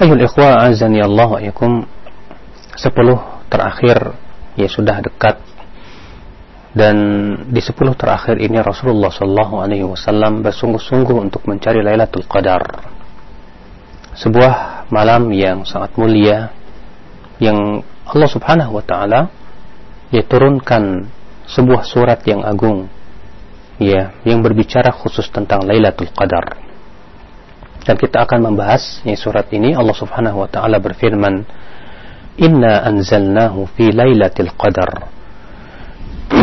Ayol ikhwa azani Allah wa yakum 10 terakhir ya sudah dekat. Dan di 10 terakhir ini Rasulullah sallallahu alaihi wasallam bersungguh-sungguh untuk mencari Lailatul Qadar. Sebuah malam yang sangat mulia yang Allah Subhanahu wa taala ya turunkan sebuah surat yang agung ya yang berbicara khusus tentang Lailatul Qadar dan kita akan membahas ya, surat ini. Allah Subhanahu wa taala berfirman Inna anzalnahu fi lailatul qadar.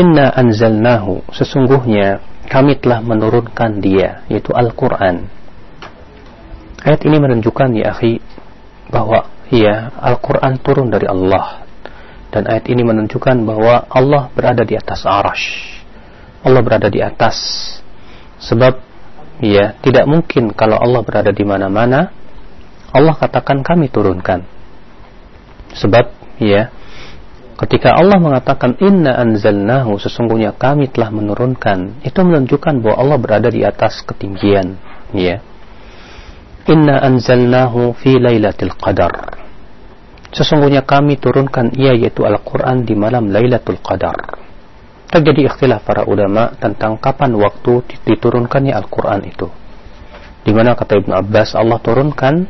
Inna anzalnahu sesungguhnya kami telah menurunkan dia yaitu Al-Qur'an. Ayat ini menunjukkan ya akhi bahwa ya Al-Qur'an turun dari Allah. Dan ayat ini menunjukkan bahwa Allah berada di atas arash Allah berada di atas. Sebab ya tidak mungkin kalau Allah berada di mana-mana Allah katakan kami turunkan. Sebab ya ketika Allah mengatakan inna anzalnahu sesungguhnya kami telah menurunkan. Itu menunjukkan bahwa Allah berada di atas ketinggian ya inna anzalnahu fi lailatul qadar. Sesungguhnya kami turunkan ia yaitu Al-Qur'an di malam Lailatul Qadar terjadi ikhtilaf para ulama tentang kapan waktu diturunkannya Al-Quran itu. Di mana kata Ibnu Abbas Allah turunkan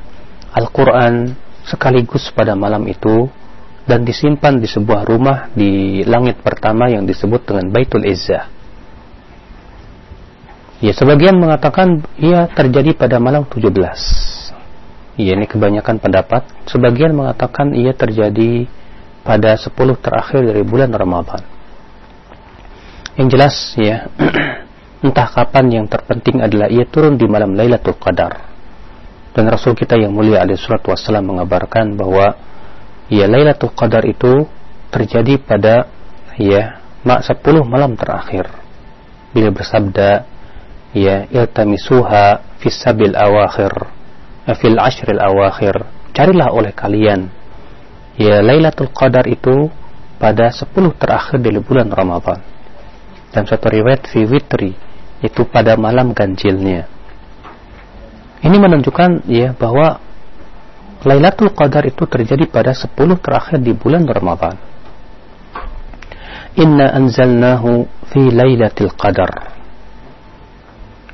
Al-Quran sekaligus pada malam itu dan disimpan di sebuah rumah di langit pertama yang disebut dengan Baitul Izzah. Ya, sebagian mengatakan ia terjadi pada malam 17. Ya, ini kebanyakan pendapat. Sebagian mengatakan ia terjadi pada 10 terakhir dari bulan Ramadan. Yang jelas ya, entah kapan yang terpenting adalah ia turun di malam Lailatul Qadar. Dan Rasul kita yang mulia alaihi salatu wassalam mengabarkan bahwa ya Lailatul Qadar itu terjadi pada ya mak 10 malam terakhir. Bila bersabda ya iltamisuha fis sabil awakhir eh, fil ashril awakhir carilah oleh kalian ya Lailatul Qadar itu pada 10 terakhir dari bulan Ramadan dan satu riwayat fi witri itu pada malam ganjilnya. Ini menunjukkan ya bahwa Lailatul Qadar itu terjadi pada 10 terakhir di bulan Ramadan. Inna anzalnahu fi Lailatul Qadar.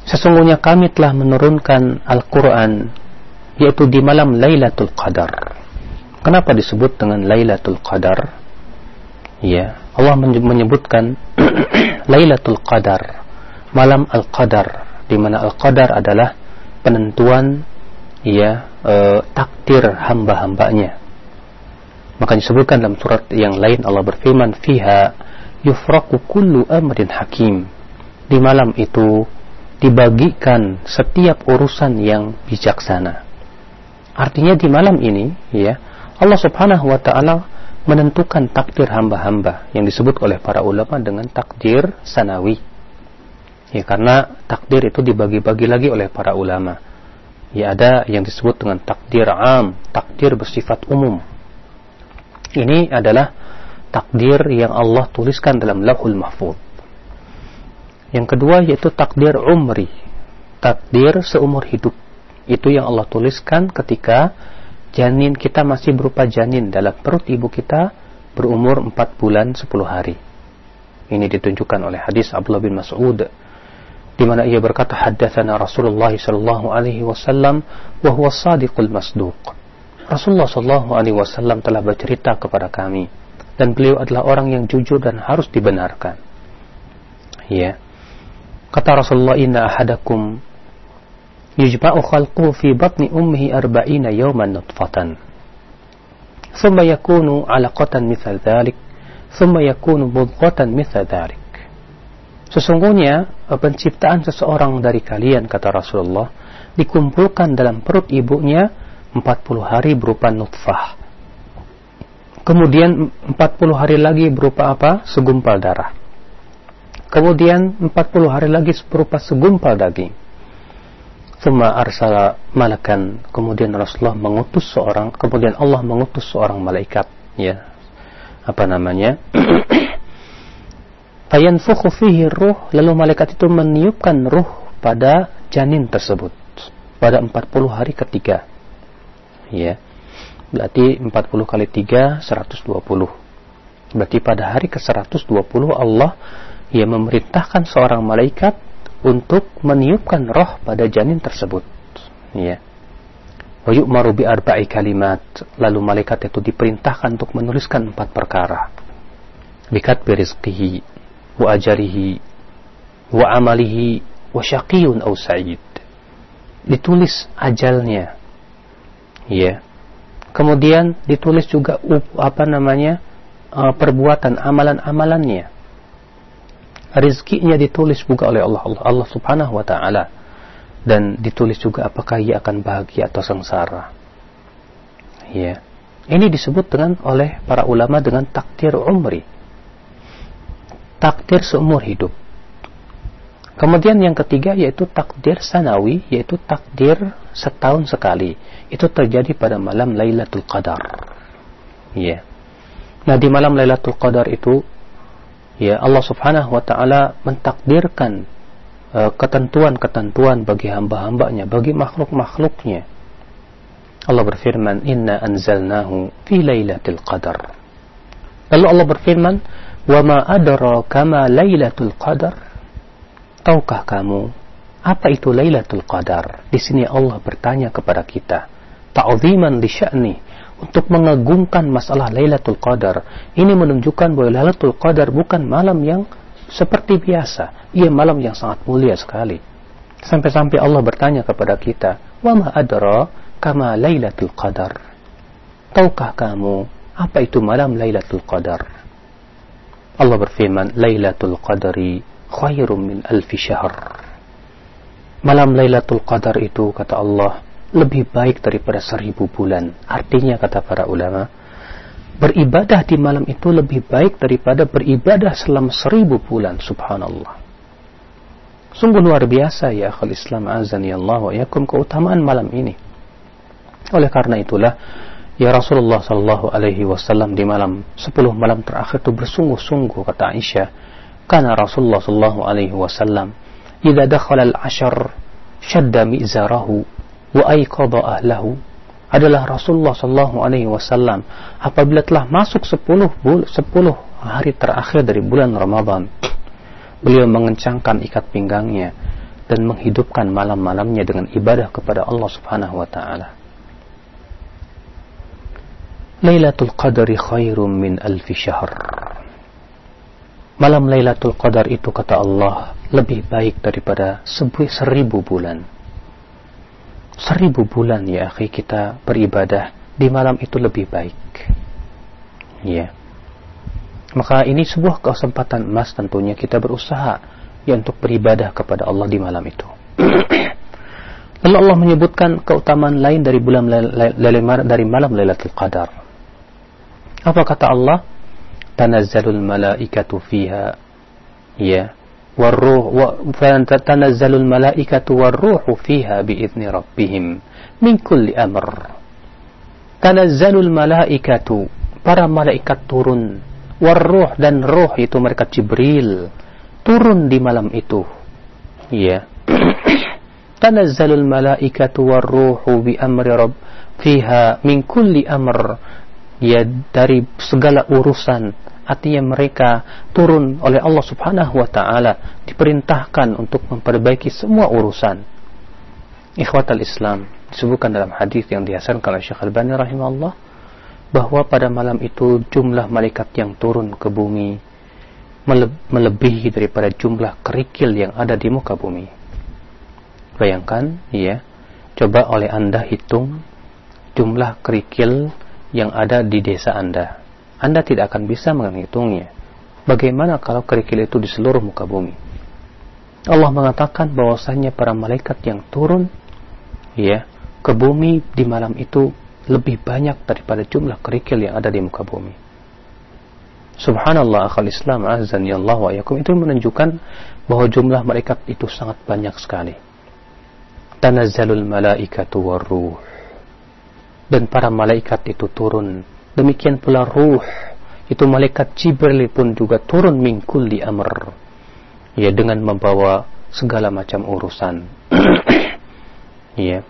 Sesungguhnya kami telah menurunkan Al-Quran yaitu di malam Lailatul Qadar. Kenapa disebut dengan Lailatul Qadar? Ya, Allah menyebutkan Lailatul Qadar, malam Al-Qadar, di mana Al-Qadar adalah penentuan ya e, takdir hamba-hambanya. Maka disebutkan dalam surat yang lain Allah berfirman fiha yufraku kullu amrin hakim. Di malam itu dibagikan setiap urusan yang bijaksana. Artinya di malam ini ya Allah Subhanahu wa taala menentukan takdir hamba-hamba yang disebut oleh para ulama dengan takdir sanawi. Ya karena takdir itu dibagi-bagi lagi oleh para ulama. Ya ada yang disebut dengan takdir am, takdir bersifat umum. Ini adalah takdir yang Allah tuliskan dalam Lauhul Mahfuz. Yang kedua yaitu takdir umri, takdir seumur hidup. Itu yang Allah tuliskan ketika janin kita masih berupa janin dalam perut ibu kita berumur 4 bulan 10 hari. Ini ditunjukkan oleh hadis Abdullah bin Mas'ud di mana ia berkata haddatsana Rasulullah sallallahu alaihi wasallam wa huwa shadiqul masduq. Rasulullah sallallahu alaihi wasallam telah bercerita kepada kami dan beliau adalah orang yang jujur dan harus dibenarkan. Ya. Kata Rasulullah inna ahadakum yujba'u khalquhu fi batni ummihi arba'ina yawman nutfatan thumma yakunu 'alaqatan مثل dhalik thumma yakunu mudghatan مثل dhalik Sesungguhnya penciptaan seseorang dari kalian kata Rasulullah dikumpulkan dalam perut ibunya 40 hari berupa nutfah. Kemudian 40 hari lagi berupa apa? Segumpal darah. Kemudian 40 hari lagi berupa segumpal daging. Thumma arsala malakan. Kemudian Rasulullah mengutus seorang, kemudian Allah mengutus seorang malaikat, ya. Apa namanya? Fayanfukhu fihi ruh, lalu malaikat itu meniupkan ruh pada janin tersebut. pada 40 hari ketiga. Ya. Berarti 40 kali 3 120. Berarti pada hari ke-120 Allah ia memerintahkan seorang malaikat untuk meniupkan roh pada janin tersebut. Ya. Wa yu'maru bi arba'i kalimat. Lalu malaikat itu diperintahkan untuk menuliskan empat perkara. Bikat birizqihi wa ajarihi wa amalihi wa syaqiyun aw sa'id ditulis ajalnya ya kemudian ditulis juga apa namanya uh, perbuatan amalan-amalannya rizkinya ditulis juga oleh Allah Allah, Allah Subhanahu wa taala dan ditulis juga apakah ia akan bahagia atau sengsara ya ini disebut dengan oleh para ulama dengan takdir umri takdir seumur hidup Kemudian yang ketiga yaitu takdir sanawi, yaitu takdir setahun sekali. Itu terjadi pada malam Lailatul Qadar. Ya. Nah, di malam Lailatul Qadar itu ya Allah Subhanahu wa taala mentakdirkan uh, ketentuan-ketentuan bagi hamba-hambanya, bagi makhluk-makhluknya. Allah berfirman, "Inna anzalnahu fi Lailatul Qadar." Lalu Allah berfirman, "Wa ma adraka ma Lailatul Qadar?" Tahukah kamu apa itu Lailatul Qadar? Di sini Allah bertanya kepada kita, ta'ziman li sya'ni untuk mengagungkan masalah Lailatul Qadar. Ini menunjukkan bahwa Lailatul Qadar bukan malam yang seperti biasa. Ia malam yang sangat mulia sekali. Sampai-sampai Allah bertanya kepada kita, "Wa ma adra kama Lailatul Qadar?" Tahukah kamu apa itu malam Lailatul Qadar? Allah berfirman, "Lailatul Qadari khairum min alfi syahr. Malam Lailatul Qadar itu, kata Allah, lebih baik daripada seribu bulan. Artinya kata para ulama, beribadah di malam itu lebih baik daripada beribadah selama seribu bulan. Subhanallah. Sungguh luar biasa ya akhul Islam azan ya Allah wa yakum keutamaan malam ini. Oleh karena itulah ya Rasulullah sallallahu alaihi wasallam di malam 10 malam terakhir itu bersungguh-sungguh kata Aisyah karena Rasulullah sallallahu alaihi wasallam idza dakhala al-ashr shadda mizarahu wa ayqadha ahlahu adalah Rasulullah Shallallahu Alaihi Wasallam apabila telah masuk 10 10 hari terakhir dari bulan Ramadan beliau mengencangkan ikat pinggangnya dan menghidupkan malam-malamnya dengan ibadah kepada Allah Subhanahu wa taala. Lailatul Qadri khairum min alfi syahr. Malam Lailatul Qadar itu kata Allah lebih baik daripada seribu bulan. Seribu bulan ya akhi kita beribadah di malam itu lebih baik. Ya. Maka ini sebuah kesempatan emas tentunya kita berusaha ya untuk beribadah kepada Allah di malam itu. Lalu Allah menyebutkan keutamaan lain dari bulan dari malam Lailatul Qadar. Apa kata Allah? tanazzalul malaikatu fiha ya والروح فتنزل الملائكة والروح فيها بإذن ربهم من كل أمر تنزل الملائكة para malaikat turun warruh dan roh itu mereka Jibril turun di malam itu ya tanazzalul malaikatu warruhu bi amri rabb fiha min kulli amr ya dari segala urusan artinya mereka turun oleh Allah Subhanahu wa taala diperintahkan untuk memperbaiki semua urusan ikhwatal Islam disebutkan dalam hadis yang dihasankan oleh Syekh Al-Bani rahimahullah bahwa pada malam itu jumlah malaikat yang turun ke bumi melebihi daripada jumlah kerikil yang ada di muka bumi bayangkan ya coba oleh anda hitung jumlah kerikil yang ada di desa Anda. Anda tidak akan bisa menghitungnya. Bagaimana kalau kerikil itu di seluruh muka bumi? Allah mengatakan bahwasanya para malaikat yang turun ya ke bumi di malam itu lebih banyak daripada jumlah kerikil yang ada di muka bumi. Subhanallah akal Islam azan ya Allah wa yakum itu menunjukkan bahwa jumlah malaikat itu sangat banyak sekali. Tanazzalul malaikatu warruh dan para malaikat itu turun. Demikian pula ruh, itu malaikat Jibril pun juga turun mingkul di amr. Ya dengan membawa segala macam urusan. ya.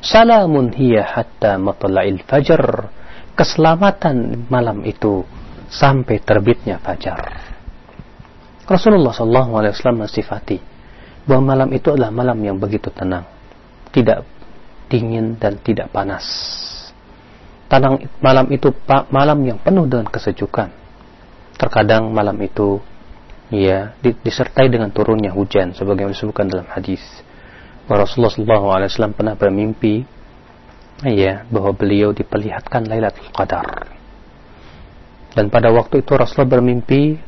Salamun hiya hatta matla'il fajr. Keselamatan malam itu sampai terbitnya fajar. Rasulullah SAW mensifati bahwa malam itu adalah malam yang begitu tenang, tidak dingin dan tidak panas. Tenang malam itu malam yang penuh dengan kesejukan. Terkadang malam itu ya disertai dengan turunnya hujan sebagaimana disebutkan dalam hadis. Rasulullah SAW pernah bermimpi ya bahwa beliau diperlihatkan Lailatul Qadar. Dan pada waktu itu Rasulullah bermimpi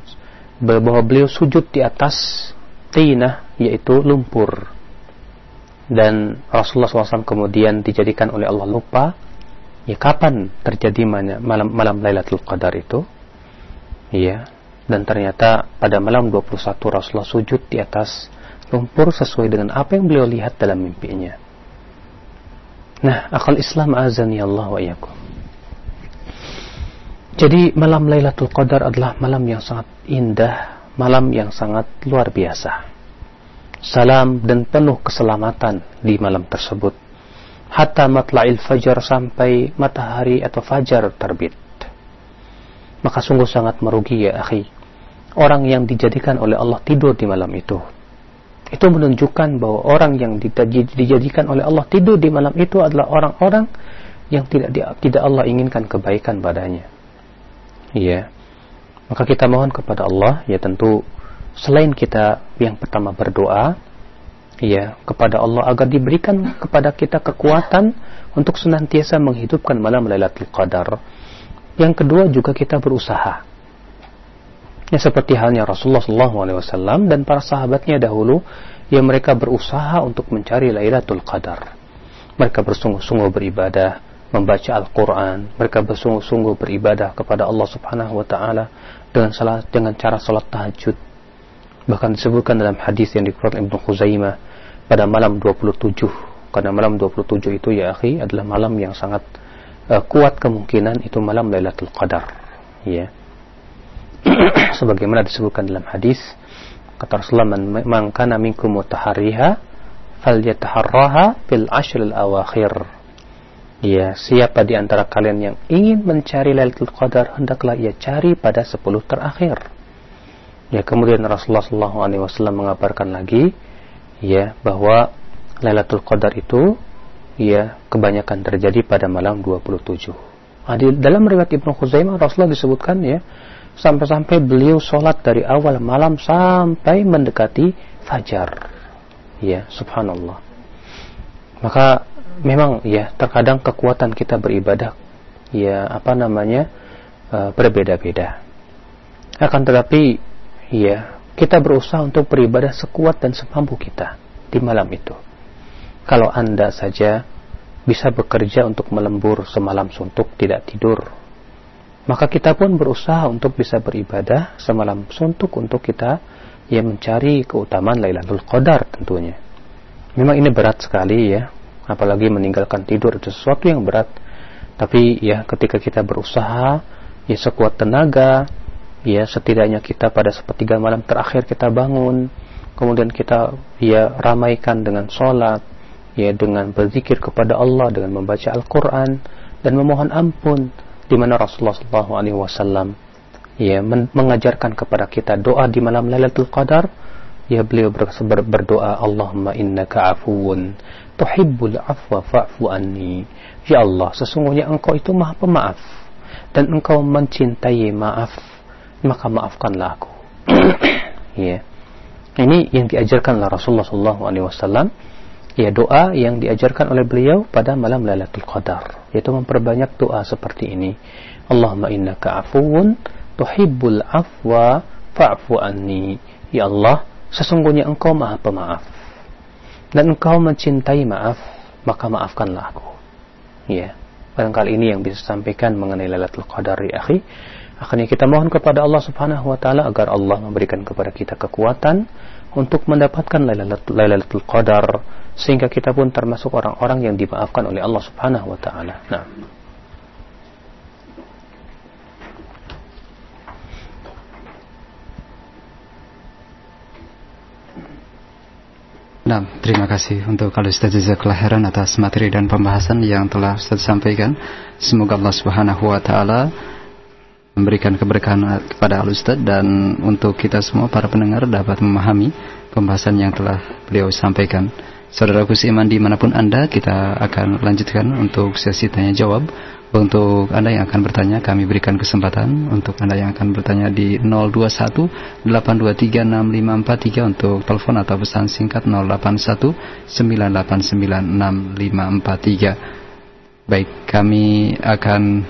bahwa beliau sujud di atas tinah yaitu lumpur. Dan Rasulullah SAW kemudian dijadikan oleh Allah lupa ya kapan terjadi malam malam Lailatul Qadar itu? Ya, dan ternyata pada malam 21 Rasulullah sujud di atas lumpur sesuai dengan apa yang beliau lihat dalam mimpinya. Nah, akal Islam azani Allah wa iyakum. Jadi malam Lailatul Qadar adalah malam yang sangat indah, malam yang sangat luar biasa. Salam dan penuh keselamatan di malam tersebut. Hatta matla'il fajar sampai matahari atau fajar terbit. Maka sungguh sangat merugi ya akhi. Orang yang dijadikan oleh Allah tidur di malam itu itu menunjukkan bahwa orang yang dijadikan oleh Allah tidur di malam itu adalah orang-orang yang tidak tidak Allah inginkan kebaikan padanya. Iya. Maka kita mohon kepada Allah ya tentu selain kita yang pertama berdoa ya kepada Allah agar diberikan kepada kita kekuatan untuk senantiasa menghidupkan malam Lailatul Qadar. Yang kedua juga kita berusaha Ya seperti halnya Rasulullah SAW dan para sahabatnya dahulu yang mereka berusaha untuk mencari Lailatul Qadar. Mereka bersungguh-sungguh beribadah, membaca Al-Quran, mereka bersungguh-sungguh beribadah kepada Allah Subhanahu wa taala dengan dengan cara salat tahajud. Bahkan disebutkan dalam hadis yang dikeluarkan Ibnu Khuzaimah pada malam 27 karena malam 27 itu ya akhi adalah malam yang sangat uh, kuat kemungkinan itu malam Lailatul Qadar. Ya. Sebagaimana disebutkan dalam hadis kata Rasulullah man kana minkum mutahariha falyataharraha fil ashril awakhir. Ya siapa di antara kalian yang ingin mencari Lailatul Qadar hendaklah ia cari pada 10 terakhir. Ya kemudian Rasulullah SAW mengabarkan lagi ya bahwa Lailatul Qadar itu ya kebanyakan terjadi pada malam 27 nah, di dalam riwayat Ibnu Khuzaimah Rasulullah disebutkan ya sampai-sampai beliau sholat dari awal malam sampai mendekati fajar. Ya, subhanallah. Maka memang ya terkadang kekuatan kita beribadah ya apa namanya uh, berbeda-beda. Akan tetapi ya kita berusaha untuk beribadah sekuat dan semampu kita di malam itu. Kalau Anda saja bisa bekerja untuk melembur semalam suntuk tidak tidur maka kita pun berusaha untuk bisa beribadah semalam suntuk untuk kita ya mencari keutamaan Lailatul Qadar tentunya. Memang ini berat sekali ya, apalagi meninggalkan tidur itu sesuatu yang berat. Tapi ya ketika kita berusaha ya sekuat tenaga, ya setidaknya kita pada sepertiga malam terakhir kita bangun, kemudian kita ya ramaikan dengan sholat, ya dengan berzikir kepada Allah, dengan membaca Al-Quran dan memohon ampun di mana Rasulullah SAW ya mengajarkan kepada kita doa di malam Lailatul Qadar. Ya beliau ber, berdoa Allahumma innaka afuwun tuhibbul afwa fa'fu anni. Ya Allah sesungguhnya engkau itu maha pemaaf dan engkau mencintai maaf maka maafkanlah aku. Ya. Ini yang diajarkan oleh Rasulullah SAW ya doa yang diajarkan oleh beliau pada malam Lailatul Qadar. Yaitu memperbanyak doa seperti ini. Allahumma innaka afuwun tuhibbul afwa fa'fu anni. Ya Allah sesungguhnya engkau maha pemaaf. Dan engkau mencintai maaf maka maafkanlah aku. Ya. Barangkali ini yang bisa sampaikan mengenai Lailatul Qadar ya akhi akhirnya kita mohon kepada Allah Subhanahu wa taala agar Allah memberikan kepada kita kekuatan untuk mendapatkan Lailatul Qadar sehingga kita pun termasuk orang-orang yang dimaafkan oleh Allah Subhanahu wa taala. Nah. Nah, terima kasih untuk kalau Ustaz khairan atas materi dan pembahasan yang telah Ustaz sampaikan. Semoga Allah Subhanahu wa taala memberikan keberkahan kepada Al Ustaz dan untuk kita semua para pendengar dapat memahami pembahasan yang telah beliau sampaikan. Saudaraku seiman di mana pun Anda, kita akan lanjutkan untuk sesi tanya jawab. Untuk Anda yang akan bertanya, kami berikan kesempatan untuk Anda yang akan bertanya di 021 823 6543 untuk telepon atau pesan singkat 081 989 6543. Baik, kami akan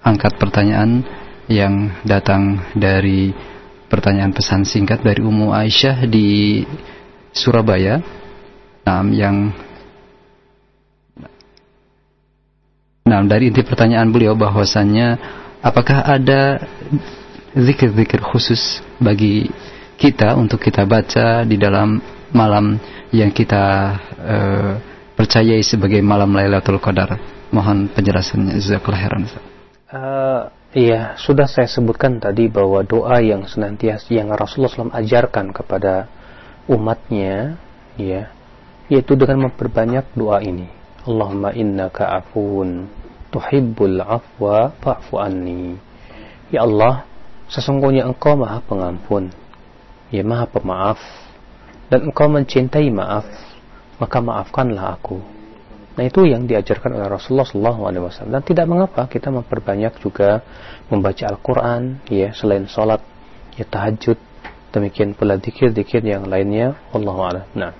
angkat pertanyaan yang datang dari pertanyaan pesan singkat dari Ummu Aisyah di Surabaya Nah, yang Nah, dari inti pertanyaan beliau bahwasannya apakah ada zikir-zikir khusus bagi kita untuk kita baca di dalam malam yang kita uh, percayai sebagai malam Lailatul Qadar? Mohon penjelasannya jazakallahu khairan. Uh, iya, sudah saya sebutkan tadi bahwa doa yang senantiasa yang Rasulullah SAW ajarkan kepada umatnya, ya, yaitu dengan memperbanyak doa ini. Allahumma innaka afun tuhibbul afwa fa'fu anni. Ya Allah, sesungguhnya Engkau Maha Pengampun, ya Maha Pemaaf, dan Engkau mencintai maaf, maka maafkanlah aku. Nah itu yang diajarkan oleh Rasulullah SAW dan tidak mengapa kita memperbanyak juga membaca Al-Quran, ya selain sholat, ya tahajud, demikian pula dikir-dikir yang lainnya. Allah Nah.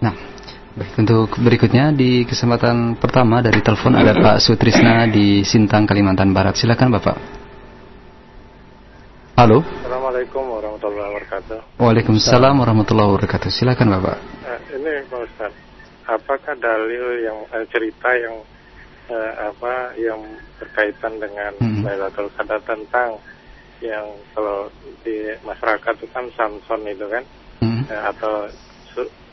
Nah, baik untuk berikutnya di kesempatan pertama dari telepon ada Pak Sutrisna di Sintang Kalimantan Barat. Silakan Bapak. Halo. Assalamualaikum warahmatullahi wabarakatuh. Waalaikumsalam warahmatullahi wabarakatuh. Silakan Bapak. Eh, ini Pak Ustaz, apakah dalil yang eh, cerita yang eh, apa yang berkaitan dengan hmm. Lailatul Qadar tentang yang kalau di masyarakat itu kan Samson itu kan hmm. eh, atau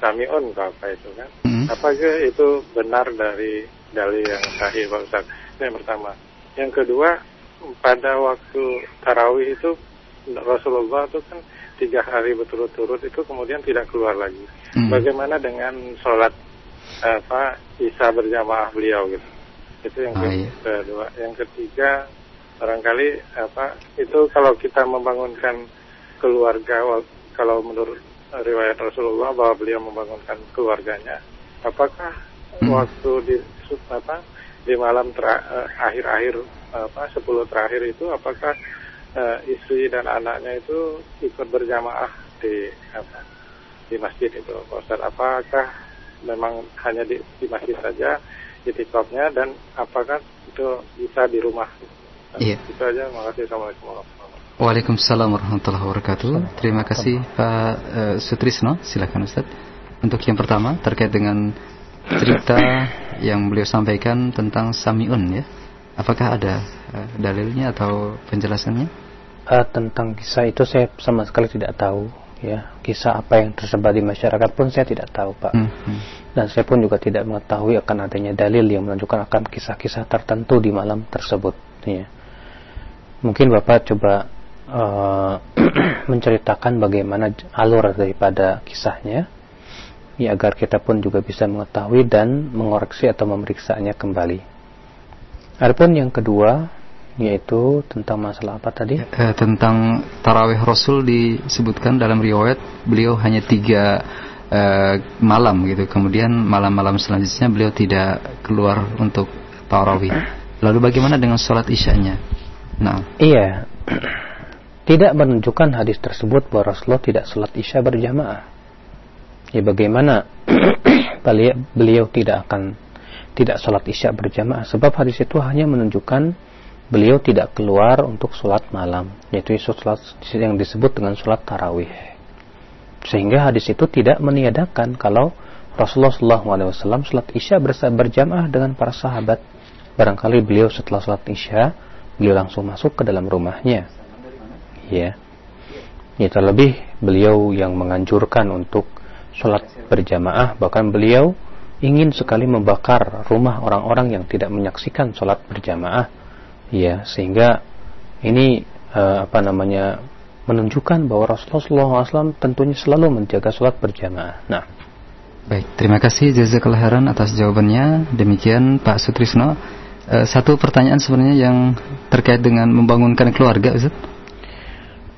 samiun ke apa itu kan. Hmm. Apakah itu benar dari dalil yang sahih Pak Ustaz? Ini yang pertama. Yang kedua, pada waktu tarawih itu Rasulullah itu kan tiga hari berturut-turut itu kemudian tidak keluar lagi. Hmm. Bagaimana dengan sholat apa Isa berjamaah beliau gitu? Itu yang oh, iya. kedua. Yang ketiga, barangkali apa itu kalau kita membangunkan keluarga kalau menurut riwayat Rasulullah bahwa beliau membangunkan keluarganya. Apakah hmm. waktu di apa di malam eh, akhir-akhir apa sepuluh terakhir itu apakah uh, istri dan anaknya itu ikut berjamaah di apa di masjid itu Ustaz apakah memang hanya di, di masjid saja itikafnya dan apakah itu bisa di rumah Iya. Itu aja. Makasih. Assalamualaikum warahmatullahi Waalaikumsalam warahmatullahi wabarakatuh. Terima kasih Pak uh, Sutrisno. Silakan Ustaz. Untuk yang pertama terkait dengan cerita yang beliau sampaikan tentang Samiun ya. Apakah ada uh, dalilnya atau penjelasannya? Uh, tentang kisah itu saya sama sekali tidak tahu ya. Kisah apa yang tersebar di masyarakat pun saya tidak tahu, Pak. Hmm, hmm. Dan saya pun juga tidak mengetahui akan adanya dalil yang menunjukkan akan kisah-kisah tertentu di malam tersebut ya. Mungkin Bapak coba uh, menceritakan bagaimana alur daripada kisahnya ya agar kita pun juga bisa mengetahui dan mengoreksi atau memeriksanya kembali. Adapun yang kedua yaitu tentang masalah apa tadi? Eh, tentang tarawih Rasul disebutkan dalam riwayat beliau hanya tiga eh, malam gitu. Kemudian malam-malam selanjutnya beliau tidak keluar untuk tarawih. Lalu bagaimana dengan sholat isyanya? Nah, iya tidak menunjukkan hadis tersebut bahwa Rasulullah tidak sholat isya berjamaah. Ya bagaimana beliau tidak akan tidak sholat isya berjamaah sebab hadis itu hanya menunjukkan beliau tidak keluar untuk sholat malam yaitu sholat yang disebut dengan sholat tarawih. Sehingga hadis itu tidak meniadakan kalau Rasulullah SAW sholat isya berjamaah dengan para sahabat. Barangkali beliau setelah sholat isya beliau langsung masuk ke dalam rumahnya. Ya ya terlebih beliau yang menganjurkan untuk sholat berjamaah bahkan beliau ingin sekali membakar rumah orang-orang yang tidak menyaksikan sholat berjamaah ya sehingga ini uh, apa namanya menunjukkan bahwa Rasulullah SAW tentunya selalu menjaga sholat berjamaah. Nah, baik, terima kasih jazakallah khairan atas jawabannya. Demikian Pak Sutrisno. Uh, satu pertanyaan sebenarnya yang terkait dengan membangunkan keluarga, Ustaz.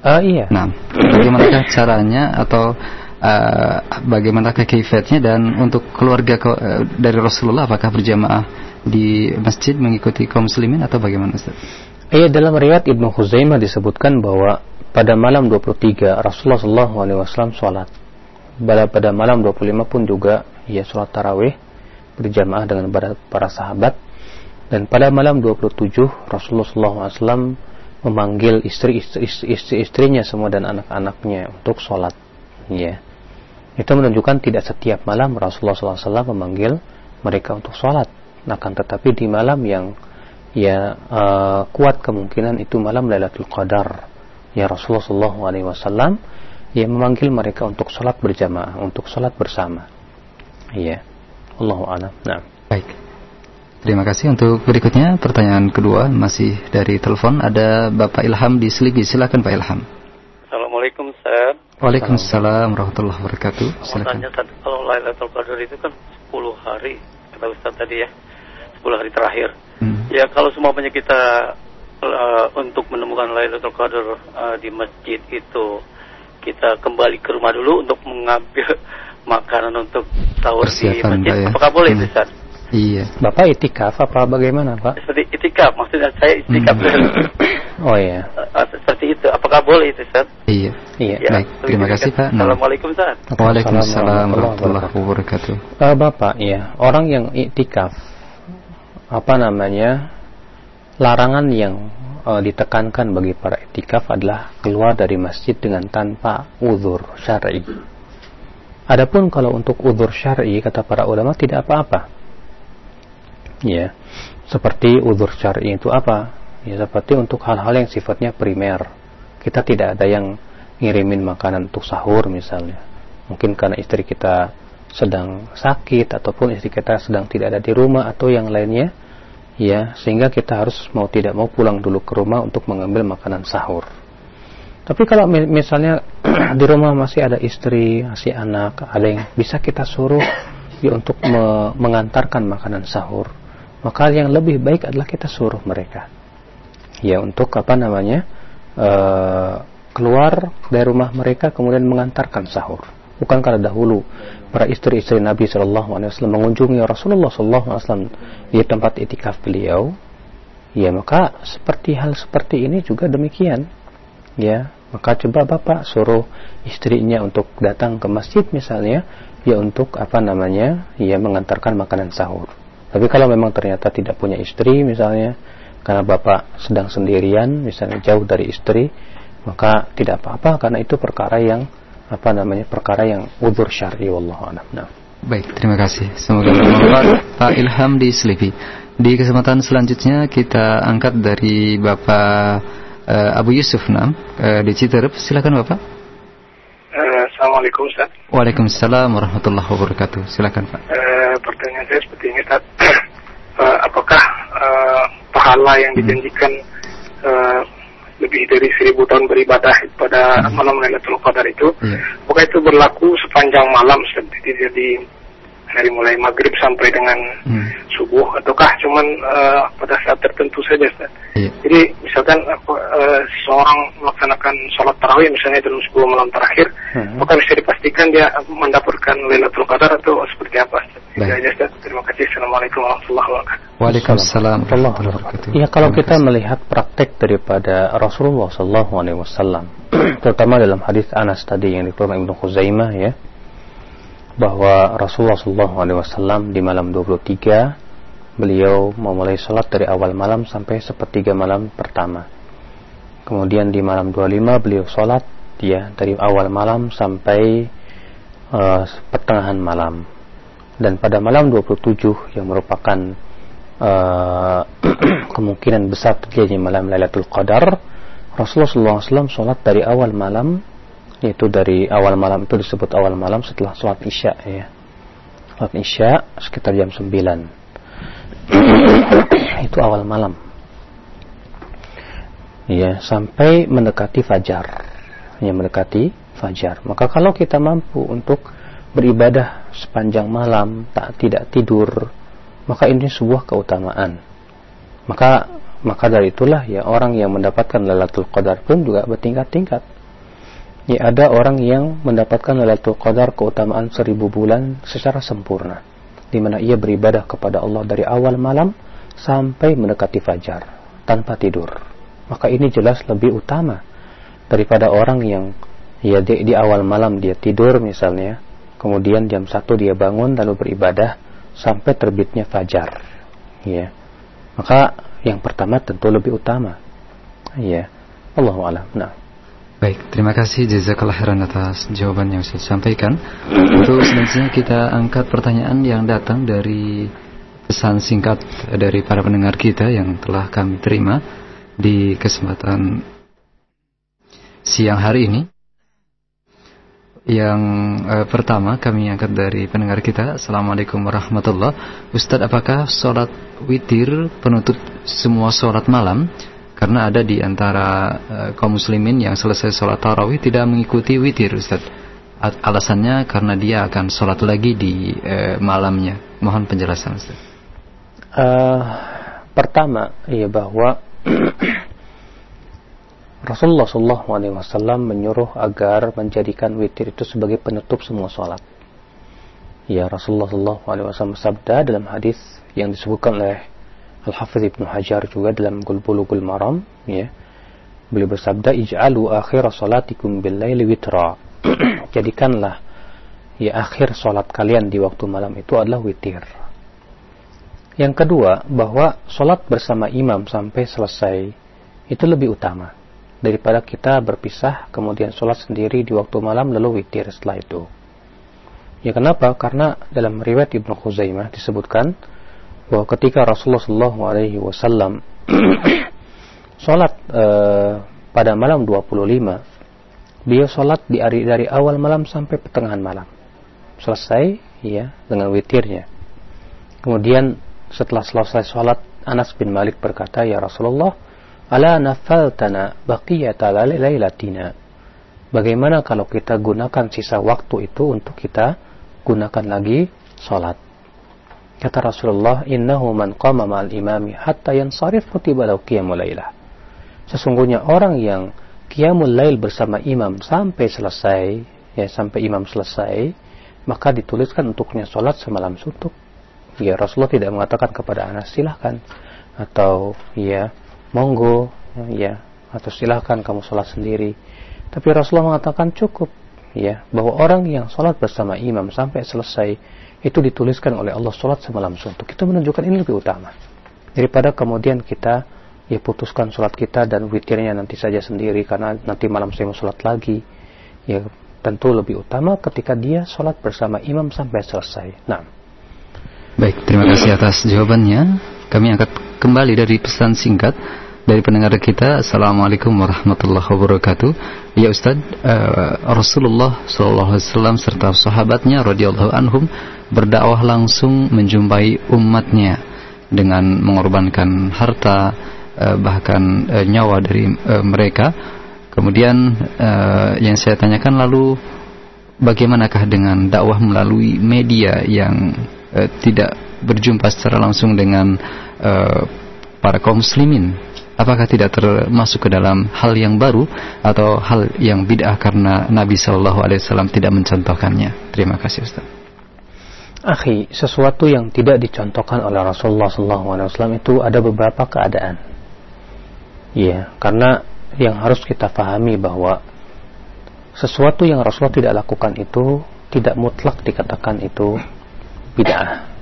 Uh, iya. Nah, bagaimana caranya atau uh, bagaimana keifatnya dan untuk keluarga ke, uh, dari Rasulullah apakah berjamaah di masjid mengikuti kaum muslimin atau bagaimana Ustaz? Iya dalam riwayat Ibnu Khuzaimah disebutkan bahwa pada malam 23 Rasulullah SAW sholat. Pada, pada malam 25 pun juga ia sholat tarawih berjamaah dengan para, sahabat. Dan pada malam 27 Rasulullah SAW memanggil istri, istri, istri istrinya semua dan anak-anaknya untuk sholat. Ya. Itu menunjukkan tidak setiap malam Rasulullah SAW memanggil mereka untuk sholat. Akan tetapi di malam yang ya uh, kuat kemungkinan itu malam Lailatul Qadar. Ya Rasulullah SAW ya memanggil mereka untuk sholat berjamaah untuk sholat bersama. Iya. Allahu a'lam. Nah. Baik. Terima kasih. Untuk berikutnya pertanyaan kedua masih dari telepon. Ada Bapak Ilham di Seligi silakan Pak Ilham. Assalamualaikum Ustaz Waalaikumsalam warahmatullahi wabarakatuh silakan tanya, kalau Lailatul Qadar itu kan 10 hari kata Ustaz tadi ya 10 hari terakhir. Hmm. Ya kalau semuanya kita uh, untuk menemukan Lailatul Qadar uh, di masjid itu kita kembali ke rumah dulu untuk mengambil makanan untuk sahur di masjid. Ya. Apakah boleh hmm. Ustaz? Iya. Bapak itikaf apa bagaimana Pak? Seperti itikaf, maksudnya saya itikaf. Hmm. oh iya. Uh, seperti itu. Apakah boleh itu Ustaz? Iya. Iya. Ya, Baik. Terima kasih Pak. Assalamualaikum Ustaz. Waalaikumsalam warahmatullahi wabarakatuh. Uh, Bapak, ya orang yang itikaf apa namanya larangan yang uh, ditekankan bagi para etikaf adalah keluar dari masjid dengan tanpa uzur syar'i. Adapun kalau untuk uzur syar'i kata para ulama tidak apa-apa. Ya. Seperti uzur syar'i itu apa? Ya seperti untuk hal-hal yang sifatnya primer. Kita tidak ada yang ngirimin makanan untuk sahur misalnya. Mungkin karena istri kita sedang sakit ataupun istri kita sedang tidak ada di rumah atau yang lainnya ya sehingga kita harus mau tidak mau pulang dulu ke rumah untuk mengambil makanan sahur. Tapi kalau misalnya di rumah masih ada istri, masih anak, ada yang bisa kita suruh ya untuk me mengantarkan makanan sahur, maka yang lebih baik adalah kita suruh mereka. Ya untuk apa namanya? Uh, keluar dari rumah mereka kemudian mengantarkan sahur. Bukankah dahulu para istri-istri Nabi Shallallahu Alaihi Wasallam mengunjungi Rasulullah Shallallahu Alaihi Wasallam di tempat itikaf beliau, ya maka seperti hal seperti ini juga demikian, ya maka coba bapak suruh istrinya untuk datang ke masjid misalnya, ya untuk apa namanya, ya mengantarkan makanan sahur. Tapi kalau memang ternyata tidak punya istri misalnya, karena bapak sedang sendirian, misalnya jauh dari istri, maka tidak apa-apa karena itu perkara yang apa namanya perkara yang udur syar'i wallahu a'lam. Nah. Baik, terima kasih. Semoga bermanfaat Pak Ilham di Selipi. Di kesempatan selanjutnya kita angkat dari Bapak uh, Abu Yusuf Nam uh, di Citerep. Silakan Bapak. Uh, Assalamualaikum Ustaz. Waalaikumsalam warahmatullahi wabarakatuh. Silakan Pak. Uh, pertanyaan saya seperti ini Ustaz. Uh, apakah uh, pahala yang dijanjikan uh, lebih dari seribu tahun beribadah pada hmm. malam Lailatul Qadar itu, yeah. apakah itu berlaku sepanjang malam seperti jadi dari mulai maghrib sampai dengan hmm. subuh ataukah cuman uh, pada saat tertentu saja Ustaz? Yeah. Jadi misalkan uh, seorang melaksanakan sholat tarawih misalnya dalam 10 malam terakhir, hmm. apakah bisa dipastikan dia mendapatkan Lailatul Qadar atau seperti apa? Baik. Terima kasih. Assalamualaikum warahmatullahi wabarakatuh. Waalaikumsalam warahmatullahi wabarakatuh. Ya kalau kita melihat praktek daripada Rasulullah Sallallahu Alaihi Wasallam, terutama dalam hadis Anas tadi yang dikeluarkan Ibnu Khuzaimah ya, bahwa Rasulullah Wasallam di malam 23 beliau memulai sholat dari awal malam sampai sepertiga malam pertama. Kemudian di malam 25 beliau sholat ya dari awal malam sampai uh, pertengahan malam dan pada malam 27 yang merupakan uh, kemungkinan besar terjadi malam Lailatul Qadar Rasulullah SAW sholat dari awal malam yaitu dari awal malam itu disebut awal malam setelah sholat isya ya sholat isya sekitar jam 9 itu awal malam ya sampai mendekati fajar hanya mendekati fajar. Maka kalau kita mampu untuk beribadah sepanjang malam, tak tidak tidur, maka ini sebuah keutamaan. Maka maka dari itulah ya orang yang mendapatkan Lailatul Qadar pun juga bertingkat-tingkat. Ya ada orang yang mendapatkan Lailatul Qadar keutamaan seribu bulan secara sempurna, di mana ia beribadah kepada Allah dari awal malam sampai mendekati fajar tanpa tidur. Maka ini jelas lebih utama daripada orang yang ya di, di awal malam dia tidur misalnya, kemudian jam satu dia bangun lalu beribadah sampai terbitnya fajar. Ya. Maka yang pertama tentu lebih utama. Ya. Allah alam. Nah. Baik, terima kasih jazakallah khairan atas jawaban yang saya sampaikan. Untuk selanjutnya kita angkat pertanyaan yang datang dari pesan singkat dari para pendengar kita yang telah kami terima di kesempatan siang hari ini. Yang eh, pertama kami angkat dari pendengar kita Assalamualaikum warahmatullah Ustadz apakah sholat witir penutup semua sholat malam Karena ada di antara eh, kaum muslimin yang selesai sholat tarawih tidak mengikuti witir Ustadz Alasannya karena dia akan sholat lagi di eh, malamnya. Mohon penjelasan Ustadz uh, Pertama ya bahwa Rasulullah SAW menyuruh agar menjadikan witir itu sebagai penutup semua sholat. Ya Rasulullah SAW sabda dalam hadis yang disebutkan oleh Al-Hafidh Ibnu Hajar juga dalam Gulbulugul Maram ya. Beliau bersabda ij'alu akhir salatikum bil laili witra. Jadikanlah ya akhir salat kalian di waktu malam itu adalah witir. Yang kedua, bahwa salat bersama imam sampai selesai itu lebih utama daripada kita berpisah kemudian sholat sendiri di waktu malam lalu witir setelah itu. Ya kenapa? Karena dalam riwayat Ibnu Khuzaimah disebutkan bahwa ketika Rasulullah SAW sholat uh, pada malam 25, beliau sholat di dari awal malam sampai pertengahan malam. Selesai ya dengan witirnya. Kemudian setelah selesai sholat Anas bin Malik berkata, Ya Rasulullah, ala nafaltana baqiyata lailatina bagaimana kalau kita gunakan sisa waktu itu untuk kita gunakan lagi salat kata Rasulullah innahu man qama ma'al imami hatta yansarif kutiba lahu qiyamul lailah. Sesungguhnya orang yang qiyamul lail bersama imam sampai selesai ya sampai imam selesai maka dituliskan untuknya salat semalam suntuk. Ya Rasulullah tidak mengatakan kepada Anas silahkan. Atau ya monggo. Ya atau silahkan kamu sholat sendiri. Tapi Rasulullah mengatakan cukup ya bahwa orang yang sholat bersama imam sampai selesai itu dituliskan oleh Allah sholat semalam suntuk. Itu menunjukkan ini lebih utama. Daripada kemudian kita ya putuskan sholat kita dan witirnya nanti saja sendiri karena nanti malam saya mau sholat lagi ya tentu lebih utama ketika dia sholat bersama imam sampai selesai. Nah. Baik terima kasih atas jawabannya. Kami angkat kembali dari pesan singkat dari pendengar kita Assalamualaikum warahmatullahi wabarakatuh. Ya Ustaz uh, Rasulullah SAW serta sahabatnya radhiyallahu anhum berdakwah langsung menjumpai umatnya dengan mengorbankan harta uh, bahkan uh, nyawa dari uh, mereka. Kemudian uh, yang saya tanyakan lalu bagaimanakah dengan dakwah melalui media yang uh, tidak berjumpa secara langsung dengan uh, para kaum muslimin apakah tidak termasuk ke dalam hal yang baru atau hal yang bid'ah karena Nabi Shallallahu Alaihi Wasallam tidak mencontohkannya? Terima kasih Ustaz. Akhi, sesuatu yang tidak dicontohkan oleh Rasulullah SAW itu ada beberapa keadaan. Ya, karena yang harus kita pahami bahwa sesuatu yang Rasulullah tidak lakukan itu tidak mutlak dikatakan itu bid'ah.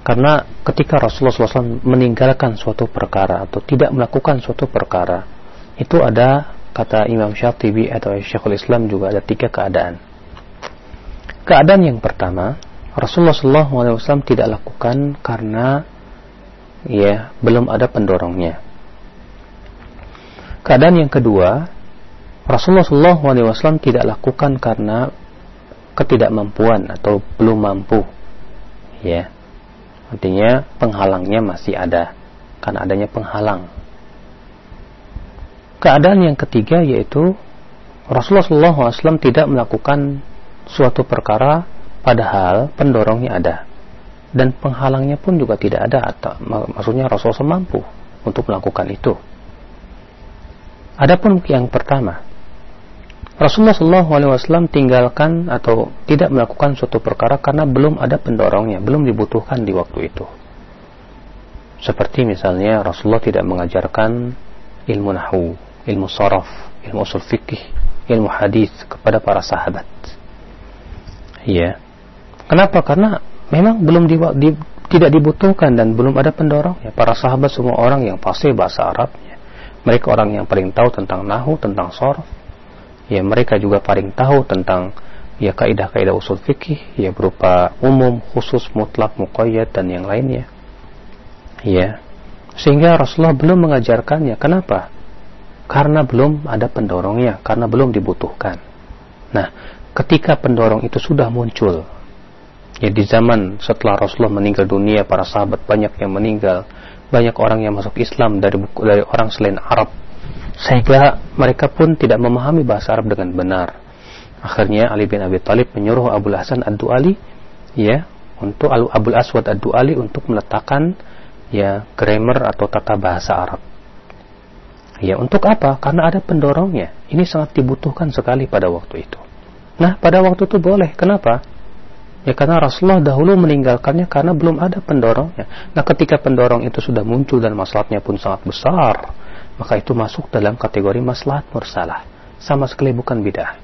Karena ketika Rasulullah SAW meninggalkan suatu perkara atau tidak melakukan suatu perkara, itu ada kata Imam Syatibi atau Syekhul Islam juga ada tiga keadaan. Keadaan yang pertama, Rasulullah SAW tidak lakukan karena ya belum ada pendorongnya. Keadaan yang kedua, Rasulullah SAW tidak lakukan karena ketidakmampuan atau belum mampu. Ya, Artinya penghalangnya masih ada karena adanya penghalang. Keadaan yang ketiga yaitu Rasulullah SAW tidak melakukan suatu perkara padahal pendorongnya ada dan penghalangnya pun juga tidak ada atau maksudnya Rasulullah mampu untuk melakukan itu. Adapun yang pertama, Rasulullah SAW tinggalkan atau tidak melakukan suatu perkara karena belum ada pendorongnya, belum dibutuhkan di waktu itu. Seperti misalnya Rasulullah tidak mengajarkan ilmu nahu, ilmu sorof, ilmu usul fikih, ilmu hadis kepada para sahabat. Ya. Kenapa? Karena memang belum di, di, tidak dibutuhkan dan belum ada pendorongnya. Para sahabat semua orang yang fasih bahasa Arabnya. Mereka orang yang paling tahu tentang nahu, tentang sorof, ya mereka juga paling tahu tentang ya kaidah-kaidah usul fikih ya berupa umum, khusus, mutlak, muqayyad dan yang lainnya. Ya. Sehingga Rasulullah belum mengajarkannya. Kenapa? Karena belum ada pendorongnya, karena belum dibutuhkan. Nah, ketika pendorong itu sudah muncul, ya di zaman setelah Rasulullah meninggal dunia, para sahabat banyak yang meninggal, banyak orang yang masuk Islam dari dari orang selain Arab sehingga mereka pun tidak memahami bahasa Arab dengan benar. Akhirnya Ali bin Abi Thalib menyuruh Abu Hasan Ad-Duali ya untuk Abu Aswad Ad-Duali untuk meletakkan ya grammar atau tata bahasa Arab. Ya, untuk apa? Karena ada pendorongnya. Ini sangat dibutuhkan sekali pada waktu itu. Nah, pada waktu itu boleh. Kenapa? Ya karena Rasulullah dahulu meninggalkannya karena belum ada pendorongnya. Nah, ketika pendorong itu sudah muncul dan masalahnya pun sangat besar, maka itu masuk dalam kategori maslahat mursalah. Sama sekali bukan bid'ah.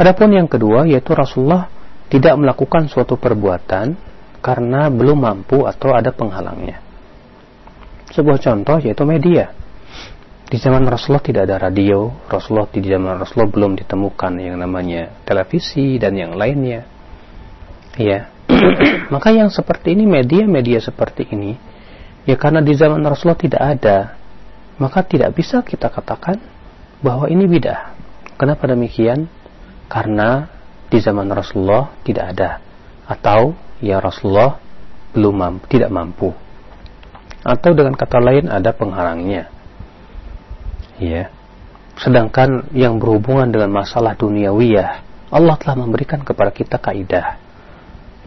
Adapun yang kedua yaitu Rasulullah tidak melakukan suatu perbuatan karena belum mampu atau ada penghalangnya. Sebuah contoh yaitu media. Di zaman Rasulullah tidak ada radio. Rasulullah di zaman Rasulullah belum ditemukan yang namanya televisi dan yang lainnya. Ya maka yang seperti ini media-media seperti ini ya karena di zaman Rasulullah tidak ada maka tidak bisa kita katakan bahwa ini bidah. Kenapa demikian? Karena di zaman Rasulullah tidak ada atau ya Rasulullah belum mampu, tidak mampu. Atau dengan kata lain ada penghalangnya. Ya. Sedangkan yang berhubungan dengan masalah duniawiyah, Allah telah memberikan kepada kita kaidah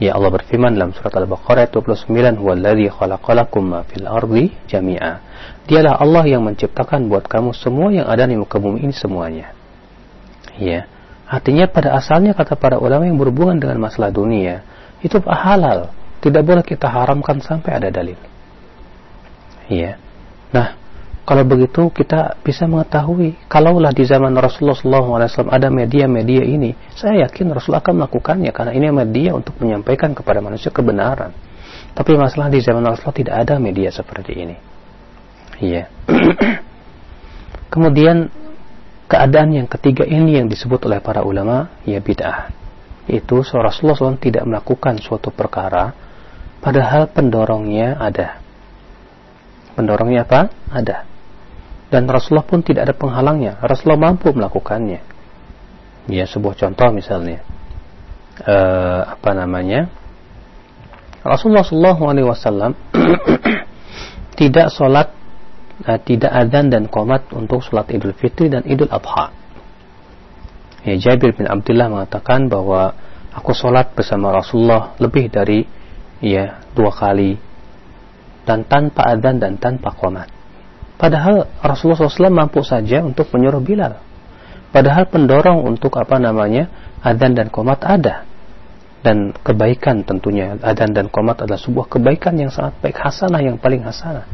Ya Allah berfirman dalam surat Al-Baqarah 29, "Huwallazi khalaqalakum ma fil ardi jami'a." Dialah Allah yang menciptakan buat kamu semua yang ada di muka bumi ini semuanya. Ya. Artinya pada asalnya kata para ulama yang berhubungan dengan masalah dunia itu halal, tidak boleh kita haramkan sampai ada dalil. Ya. Nah, kalau begitu kita bisa mengetahui kalaulah di zaman Rasulullah SAW ada media-media ini, saya yakin Rasul akan melakukannya karena ini media untuk menyampaikan kepada manusia kebenaran. Tapi masalah di zaman Rasulullah tidak ada media seperti ini. Iya. Kemudian keadaan yang ketiga ini yang disebut oleh para ulama ya bid'ah. Itu Rasulullah SAW tidak melakukan suatu perkara padahal pendorongnya ada. Pendorongnya apa? Ada dan Rasulullah pun tidak ada penghalangnya. Rasulullah mampu melakukannya. Ya, sebuah contoh misalnya. Uh, apa namanya? Rasulullah SAW tidak sholat, uh, tidak adzan dan komat untuk sholat Idul Fitri dan Idul Adha. Ya, Jabir bin Abdullah mengatakan bahwa aku sholat bersama Rasulullah lebih dari ya dua kali dan tanpa adzan dan tanpa komat. Padahal Rasulullah SAW mampu saja untuk menyuruh Bilal. Padahal pendorong untuk apa namanya adzan dan komat ada. Dan kebaikan tentunya adzan dan komat adalah sebuah kebaikan yang sangat baik hasanah yang paling hasanah.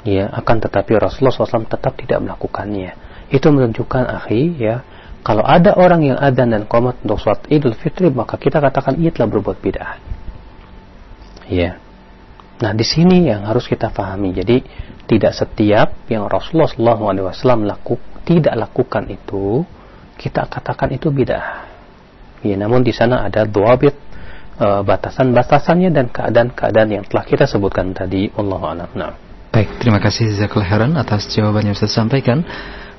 Ya, akan tetapi Rasulullah SAW tetap tidak melakukannya. Itu menunjukkan akhi ya, kalau ada orang yang adzan dan komat untuk sholat Idul Fitri maka kita katakan ia telah berbuat bid'ah. Ya. Nah, di sini yang harus kita pahami. Jadi tidak setiap yang Rasulullah SAW laku, tidak lakukan itu kita katakan itu bidah. Ya, namun di sana ada dua e, batasan-batasannya dan keadaan-keadaan yang telah kita sebutkan tadi. Allah a'lam. Nah. Baik, terima kasih Zakul Heran atas jawaban yang saya sampaikan.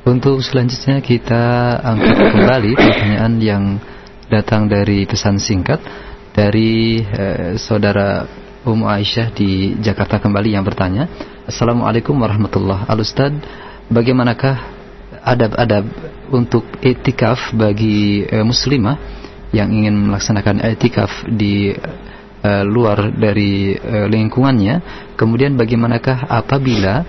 Untuk selanjutnya kita angkat kembali pertanyaan yang datang dari pesan singkat dari eh, saudara Ummu Aisyah di Jakarta kembali yang bertanya, Assalamualaikum warahmatullahi Al Ustaz, bagaimanakah adab-adab untuk etikaf bagi uh, muslimah yang ingin melaksanakan etikaf di uh, luar dari uh, lingkungannya, kemudian bagaimanakah apabila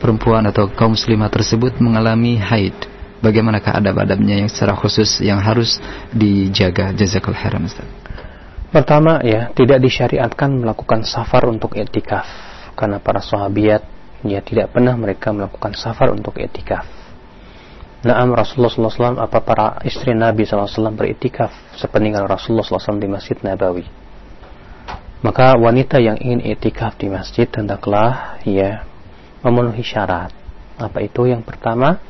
perempuan atau kaum muslimah tersebut mengalami haid? Bagaimanakah adab-adabnya yang secara khusus yang harus dijaga? Jazakallahu khairan Ustaz. Pertama ya, tidak disyariatkan melakukan safar untuk etikaf karena para sahabiat ya tidak pernah mereka melakukan safar untuk etikaf. Naam Rasulullah SAW apa para istri Nabi SAW beritikaf sepeninggal Rasulullah SAW di Masjid Nabawi. Maka wanita yang ingin etikaf di masjid hendaklah ya memenuhi syarat. Apa itu? Yang pertama,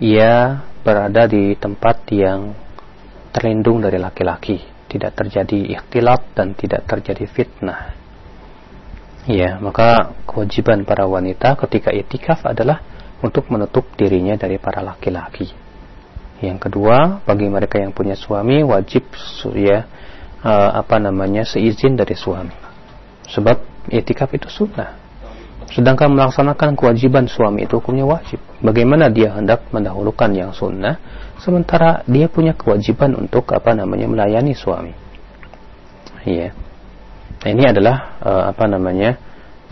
ia berada di tempat yang terlindung dari laki-laki, tidak terjadi ikhtilat dan tidak terjadi fitnah. Ya, maka kewajiban para wanita ketika etikaf adalah untuk menutup dirinya dari para laki-laki. Yang kedua, bagi mereka yang punya suami wajib ya uh, apa namanya seizin dari suami. Sebab etikaf itu sunnah. Sedangkan melaksanakan kewajiban suami itu hukumnya wajib. Bagaimana dia hendak mendahulukan yang sunnah, sementara dia punya kewajiban untuk apa namanya melayani suami. Iya. Nah, ini adalah uh, apa namanya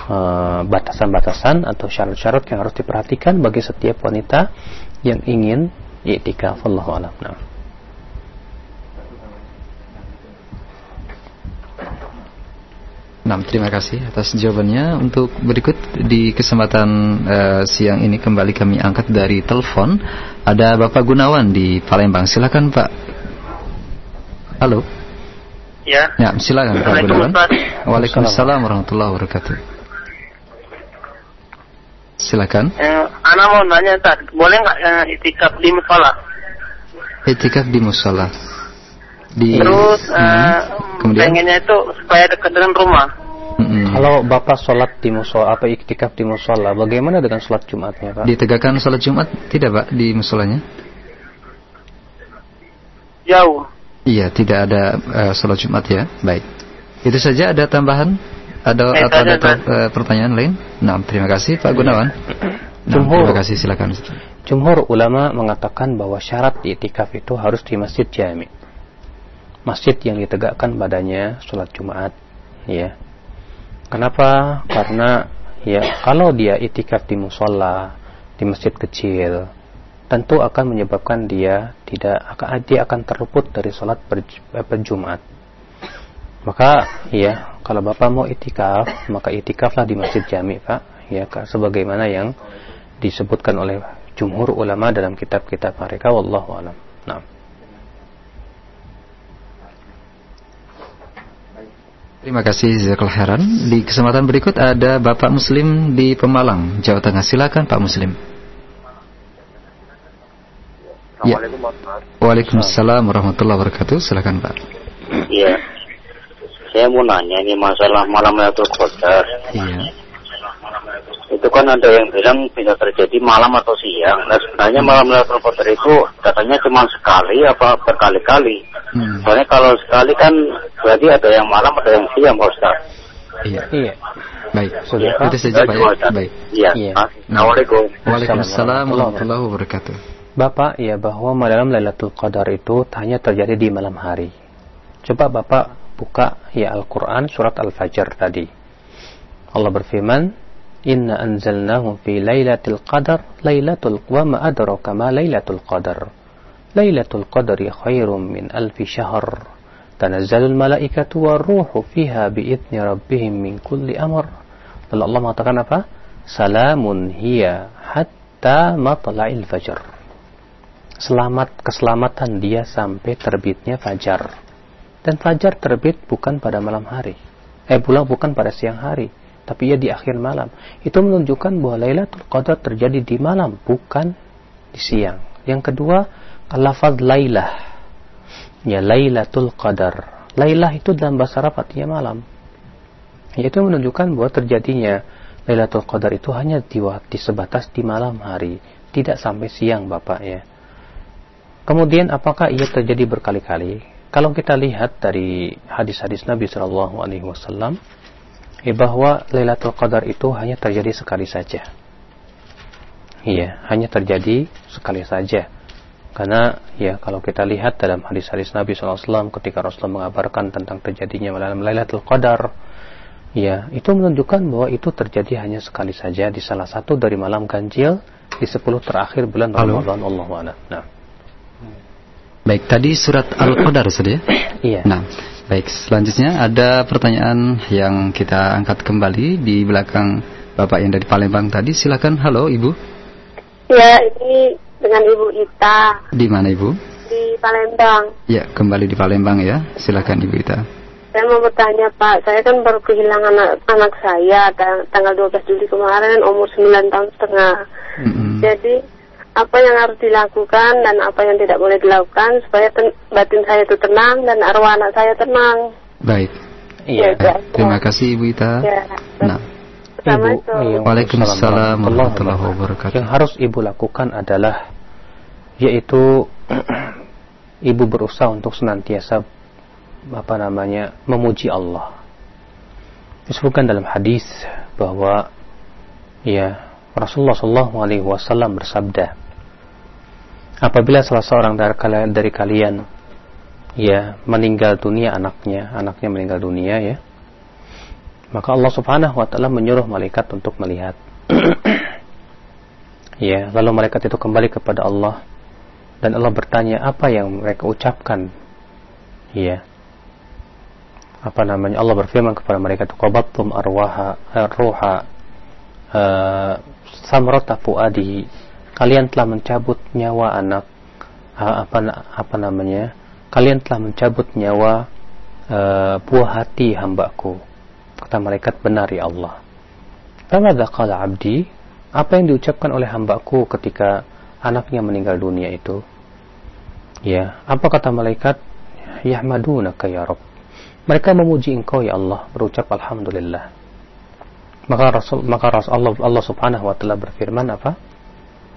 Eh, batasan-batasan atau syarat-syarat yang harus diperhatikan bagi setiap wanita yang ingin i'tikaf Allah alam. Nah. Nah, terima kasih atas jawabannya. Untuk berikut di kesempatan uh, siang ini kembali kami angkat dari telepon. Ada Bapak Gunawan di Palembang. Silakan Pak. Halo. Ya. Ya, silakan Pak Gunawan. Waalaikumsalam warahmatullahi wabarakatuh. Silakan. Eh, Ana mau nanya tak boleh nggak eh, itikaf di musola? Itikaf di musola. Di, Terus hmm, eh, kemudian pengennya itu supaya dekat dengan rumah. Hmm. Kalau bapak sholat di musola apa iktikaf di musola, bagaimana dengan sholat Jumatnya pak? Ditegakkan sholat Jumat tidak pak di musolanya? Jauh. Iya, tidak ada uh, sholat Jumat ya. Baik. Itu saja ada tambahan? Ada eh, atau ada uh, pertanyaan lain? Nah, terima kasih Pak Gunawan. Nah, Jumhur, terima kasih silakan. Jumhur ulama mengatakan bahwa syarat itikaf itu harus di masjid jami. Masjid yang ditegakkan badannya sholat Jumat, ya. Kenapa? Karena ya kalau dia itikaf di musola, di masjid kecil, tentu akan menyebabkan dia tidak akan dia akan terluput dari sholat berjumat. Maka ya kalau Bapak mau itikaf, maka itikaflah di Masjid Jami, Pak. Ya, sebagaimana yang disebutkan oleh jumhur ulama dalam kitab-kitab mereka wallahu alam. Nah. Terima kasih Zakul Heran. Di kesempatan berikut ada Bapak Muslim di Pemalang, Jawa Tengah. Silakan Pak Muslim. Ya. Waalaikumsalam warahmatullahi wabarakatuh. Silakan Pak. Iya. Saya mau nanya ini masalah malam Lailatul Qadar. Iya. Itu kan ada yang bilang bisa terjadi malam atau siang. Nah sebenarnya malam Lailatul Qadar itu katanya cuma sekali apa berkali-kali. Hmm. Soalnya kalau sekali kan berarti ada yang malam ada yang siang Pak Ustaz. Iya. Iya. Baik, sudah ya. itu saja Pak. Ya. Baik. Iya. iya. Assalamualaikum. Waalaikumsalam warahmatullahi wabarakatuh. Bapak, ya bahwa malam Lailatul Qadar itu hanya terjadi di malam hari. Coba Bapak buka ya Al-Quran surat Al-Fajr tadi. Allah berfirman, Inna anzalnahu fi laylatil qadar laylatul wa ma adraka ma laylatul qadar. Laylatul qadri khairum min alfi syahr. Tanazzalul malaikatu wa ruhu fiha bi'idni rabbihim min kulli amr. Lalu Allah mengatakan apa? Salamun hiya hatta matla'il fajr. Selamat keselamatan dia sampai terbitnya fajar. Dan fajar terbit bukan pada malam hari. Eh pulang bukan pada siang hari, tapi ia di akhir malam. Itu menunjukkan bahwa Lailatul Qadar terjadi di malam, bukan di siang. Yang kedua, lafaz Lailah. Ya Lailatul Qadar. Lailah itu dalam bahasa Arab artinya malam. Yaitu menunjukkan bahwa terjadinya Lailatul Qadar itu hanya di, di sebatas di malam hari, tidak sampai siang Bapak ya. Kemudian apakah ia terjadi berkali-kali? Kalau kita lihat dari hadis-hadis Nabi Shallallahu Alaihi Wasallam, eh, bahwa Lailatul Qadar itu hanya terjadi sekali saja. Iya, hanya terjadi sekali saja. Karena ya kalau kita lihat dalam hadis-hadis Nabi SAW ketika Rasulullah mengabarkan tentang terjadinya malam Lailatul Qadar, ya itu menunjukkan bahwa itu terjadi hanya sekali saja di salah satu dari malam ganjil di 10 terakhir bulan Ramadan Allah Nah. Baik, tadi surat Al-Qadar sudah ya? Iya. Nah, baik selanjutnya ada pertanyaan yang kita angkat kembali di belakang Bapak yang dari Palembang tadi. Silakan. Halo, Ibu. Ya, ini dengan Ibu Ita. Di mana Ibu? Di Palembang. Ya, kembali di Palembang ya. Silakan Ibu Ita. Saya mau bertanya Pak, saya kan baru kehilangan anak, anak saya tanggal 12 Juli kemarin umur 9 tahun setengah. Mm -hmm. Jadi apa yang harus dilakukan dan apa yang tidak boleh dilakukan supaya batin saya itu tenang dan arwah anak saya tenang. Baik. Iya. Ya, Terima kasih Ibu Ita. Ya. Nah. Ibu, Waalaikumsalam warahmatullahi wabarakatuh. Yang harus ibu lakukan adalah yaitu ibu berusaha untuk senantiasa apa namanya memuji Allah. Disebutkan dalam hadis bahwa ya Rasulullah Shallallahu Alaihi Wasallam bersabda, apabila salah seorang dari kalian, ya meninggal dunia anaknya, anaknya meninggal dunia ya, maka Allah Subhanahu wa taala menyuruh malaikat untuk melihat. ya, lalu malaikat itu kembali kepada Allah dan Allah bertanya apa yang mereka ucapkan. Ya. Apa namanya? Allah berfirman kepada mereka, "Qabattum arwaha ruha uh, samrata fuadi." Kalian telah mencabut nyawa anak apa apa namanya? Kalian telah mencabut nyawa uh, buah hati hambaku Kata malaikat, benar ya Allah. Abdi? Apa yang diucapkan oleh hambaku ketika anaknya meninggal dunia itu? Ya, apa kata malaikat? Yahmadunaka ya Rabb. Mereka memuji engkau ya Allah, berucap alhamdulillah. Maka Rasul maka Rasul Allah, Allah Subhanahu wa taala berfirman apa?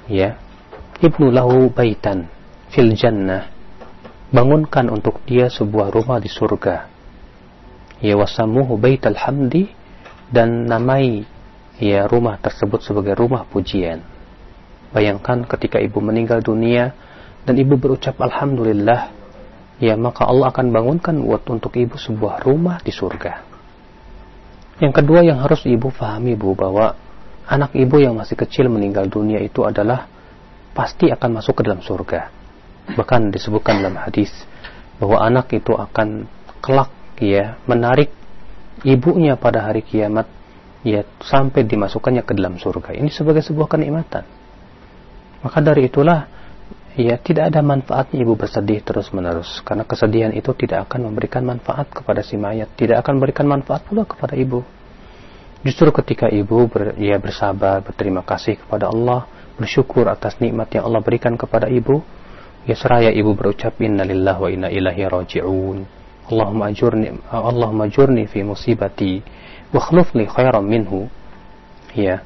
Ya. Ibnu lahu baitan fil jannah. Bangunkan untuk dia sebuah rumah di surga ya wasamuhu baital hamdi dan namai ya rumah tersebut sebagai rumah pujian. Bayangkan ketika ibu meninggal dunia dan ibu berucap alhamdulillah, ya maka Allah akan bangunkan buat untuk ibu sebuah rumah di surga. Yang kedua yang harus ibu pahami bu bahwa anak ibu yang masih kecil meninggal dunia itu adalah pasti akan masuk ke dalam surga. Bahkan disebutkan dalam hadis bahwa anak itu akan kelak ya menarik ibunya pada hari kiamat ya sampai dimasukkannya ke dalam surga. Ini sebagai sebuah kenikmatan. Maka dari itulah ya tidak ada manfaatnya ibu bersedih terus-menerus karena kesedihan itu tidak akan memberikan manfaat kepada si mayat, tidak akan memberikan manfaat pula kepada ibu. Justru ketika ibu ber, ya bersabar, berterima kasih kepada Allah, bersyukur atas nikmat yang Allah berikan kepada ibu, ya seraya ibu berucap innalillahi wa inna ilaihi raji'un. Allahumma ajurni Allahumma ajurni fi musibati wa khlufli khairan minhu. Ya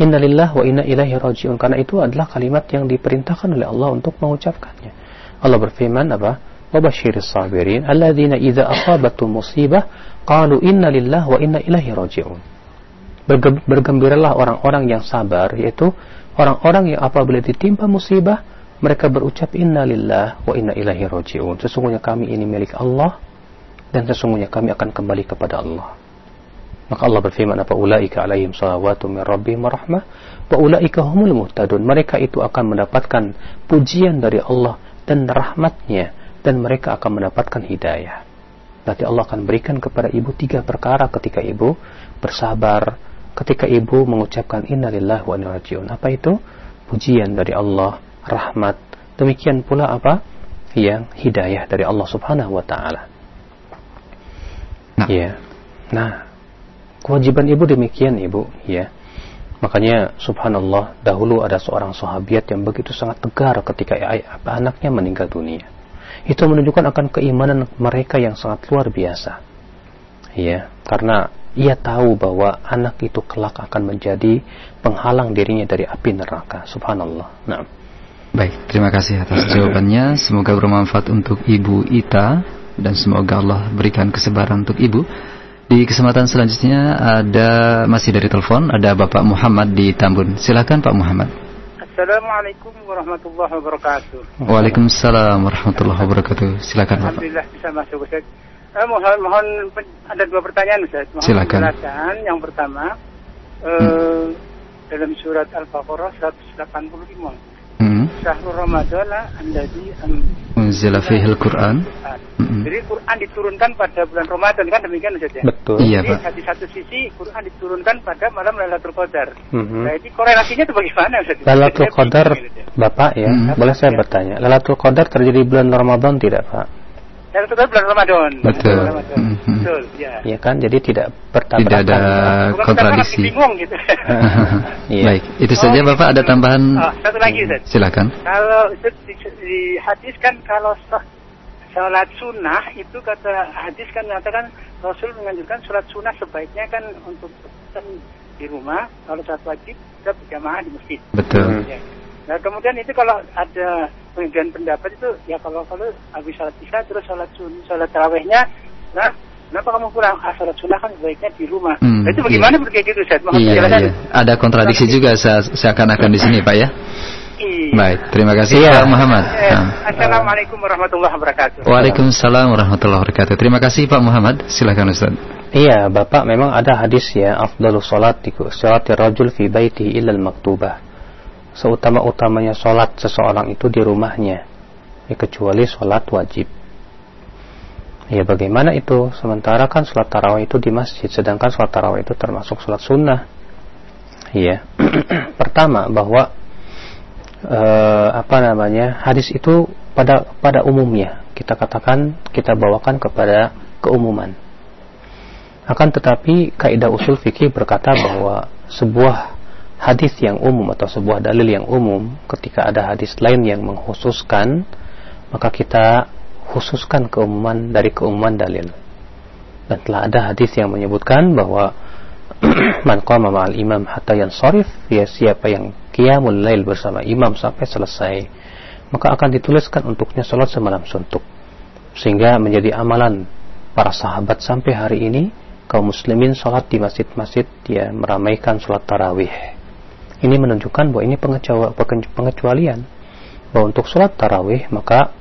Inna lillah wa inna ilaihi raji'un. Karena itu adalah kalimat yang diperintahkan oleh Allah untuk mengucapkannya. Allah berfirman apa? Wabashiris sabirin alladzina idza asabatum musibah qalu inna lillah wa inna ilaihi raji'un bergembiralah orang-orang yang sabar yaitu orang-orang yang apabila ditimpa musibah mereka berucap inna lillah wa inna ilahi roji'un. Sesungguhnya kami ini milik Allah dan sesungguhnya kami akan kembali kepada Allah. Maka Allah berfirman apa ulaika alaihim salawatu min rabbihim rahmah wa ulaika humul muhtadun. Mereka itu akan mendapatkan pujian dari Allah dan rahmatnya dan mereka akan mendapatkan hidayah. Nanti Allah akan berikan kepada ibu tiga perkara ketika ibu bersabar, ketika ibu mengucapkan innalillahi wa inna rajiun. Apa itu? Pujian dari Allah, rahmat. Demikian pula apa? Yang hidayah dari Allah Subhanahu wa taala. Nah. Ya. Nah, kewajiban ibu demikian ibu, ya. Makanya subhanallah dahulu ada seorang sahabat yang begitu sangat tegar ketika anaknya meninggal dunia. Itu menunjukkan akan keimanan mereka yang sangat luar biasa. Ya, karena ia tahu bahwa anak itu kelak akan menjadi penghalang dirinya dari api neraka. Subhanallah. Nah. Baik, terima kasih atas jawabannya. Semoga bermanfaat untuk Ibu Ita dan semoga Allah berikan kesebaran untuk Ibu. Di kesempatan selanjutnya ada masih dari telepon ada Bapak Muhammad di Tambun. Silakan Pak Muhammad. Assalamualaikum warahmatullahi wabarakatuh. Waalaikumsalam warahmatullahi wabarakatuh. Silakan Bapak. Alhamdulillah bisa masuk Ustaz. Eh, mohon mohon ada dua pertanyaan Ustaz. Mohon Silakan. Penjelasan. Yang pertama eh, hmm. dalam surat Al-Baqarah 185 hmm. Syahrul Ramadan alladzi unzila fihi al-Qur'an. Hmm. Jadi Quran diturunkan pada bulan Ramadan kan demikian Ustaz ya? Betul. Iya, Pak. Di satu sisi Quran diturunkan pada malam Lailatul Qadar. Hmm. Nah, ini korelasinya itu bagaimana Ustaz? Lailatul Qadar Bapak ya, hmm. boleh saya bertanya. Lailatul Qadar terjadi bulan Ramadan tidak, Pak? Yang kedua bulan Ramadan. Betul. Ramadan. Mm -hmm. Betul, ya. Ya kan, jadi tidak bertabrakan. Tidak ada ya. kontradiksi. bingung gitu. iya. Baik, itu saja oh, Bapak ada tambahan. Oh, satu lagi Ustaz. Silakan. Kalau di, di hadis kan kalau salat sunnah itu kata hadis kan mengatakan Rasul menganjurkan sholat sunnah sebaiknya kan untuk di rumah kalau saat wajib kita berjamaah di masjid. Betul. Ya. Nah kemudian itu kalau ada pengajian pendapat itu ya kalau kalau habis sholat isya terus sholat sun sholat tarawehnya, nah kenapa kamu pulang? Ah sholat sunnah kan sebaiknya di rumah. Hmm, nah, itu bagaimana iya. begitu Ustaz? iya, iya. Ada kontradiksi juga seakan-akan di sini Pak ya. Iya. Baik, terima kasih ya. Pak Muhammad. Eh, nah. Assalamualaikum warahmatullahi wabarakatuh. Waalaikumsalam warahmatullahi wabarakatuh. Terima kasih Pak Muhammad. Silakan Ustaz. Iya, Bapak memang ada hadis ya, afdalus salat salat rajul fi baiti illa al-maktubah seutama-utamanya sholat seseorang itu di rumahnya. Ya, kecuali sholat wajib. Ya bagaimana itu? Sementara kan sholat tarawih itu di masjid sedangkan sholat tarawih itu termasuk sholat sunnah. Ya pertama bahwa eh, apa namanya hadis itu pada pada umumnya. Kita katakan kita bawakan kepada keumuman. Akan tetapi kaidah usul fikih berkata bahwa sebuah hadis yang umum atau sebuah dalil yang umum ketika ada hadis lain yang mengkhususkan maka kita khususkan keumuman dari keumuman dalil. Dan telah ada hadis yang menyebutkan bahwa man qama ma'al imam hatta yansarif ya siapa yang qiyamul lail bersama imam sampai selesai maka akan dituliskan untuknya salat semalam suntuk. Sehingga menjadi amalan para sahabat sampai hari ini kaum muslimin salat di masjid-masjid ya meramaikan salat tarawih ini menunjukkan bahwa ini pengecualian. Bahwa untuk sholat tarawih maka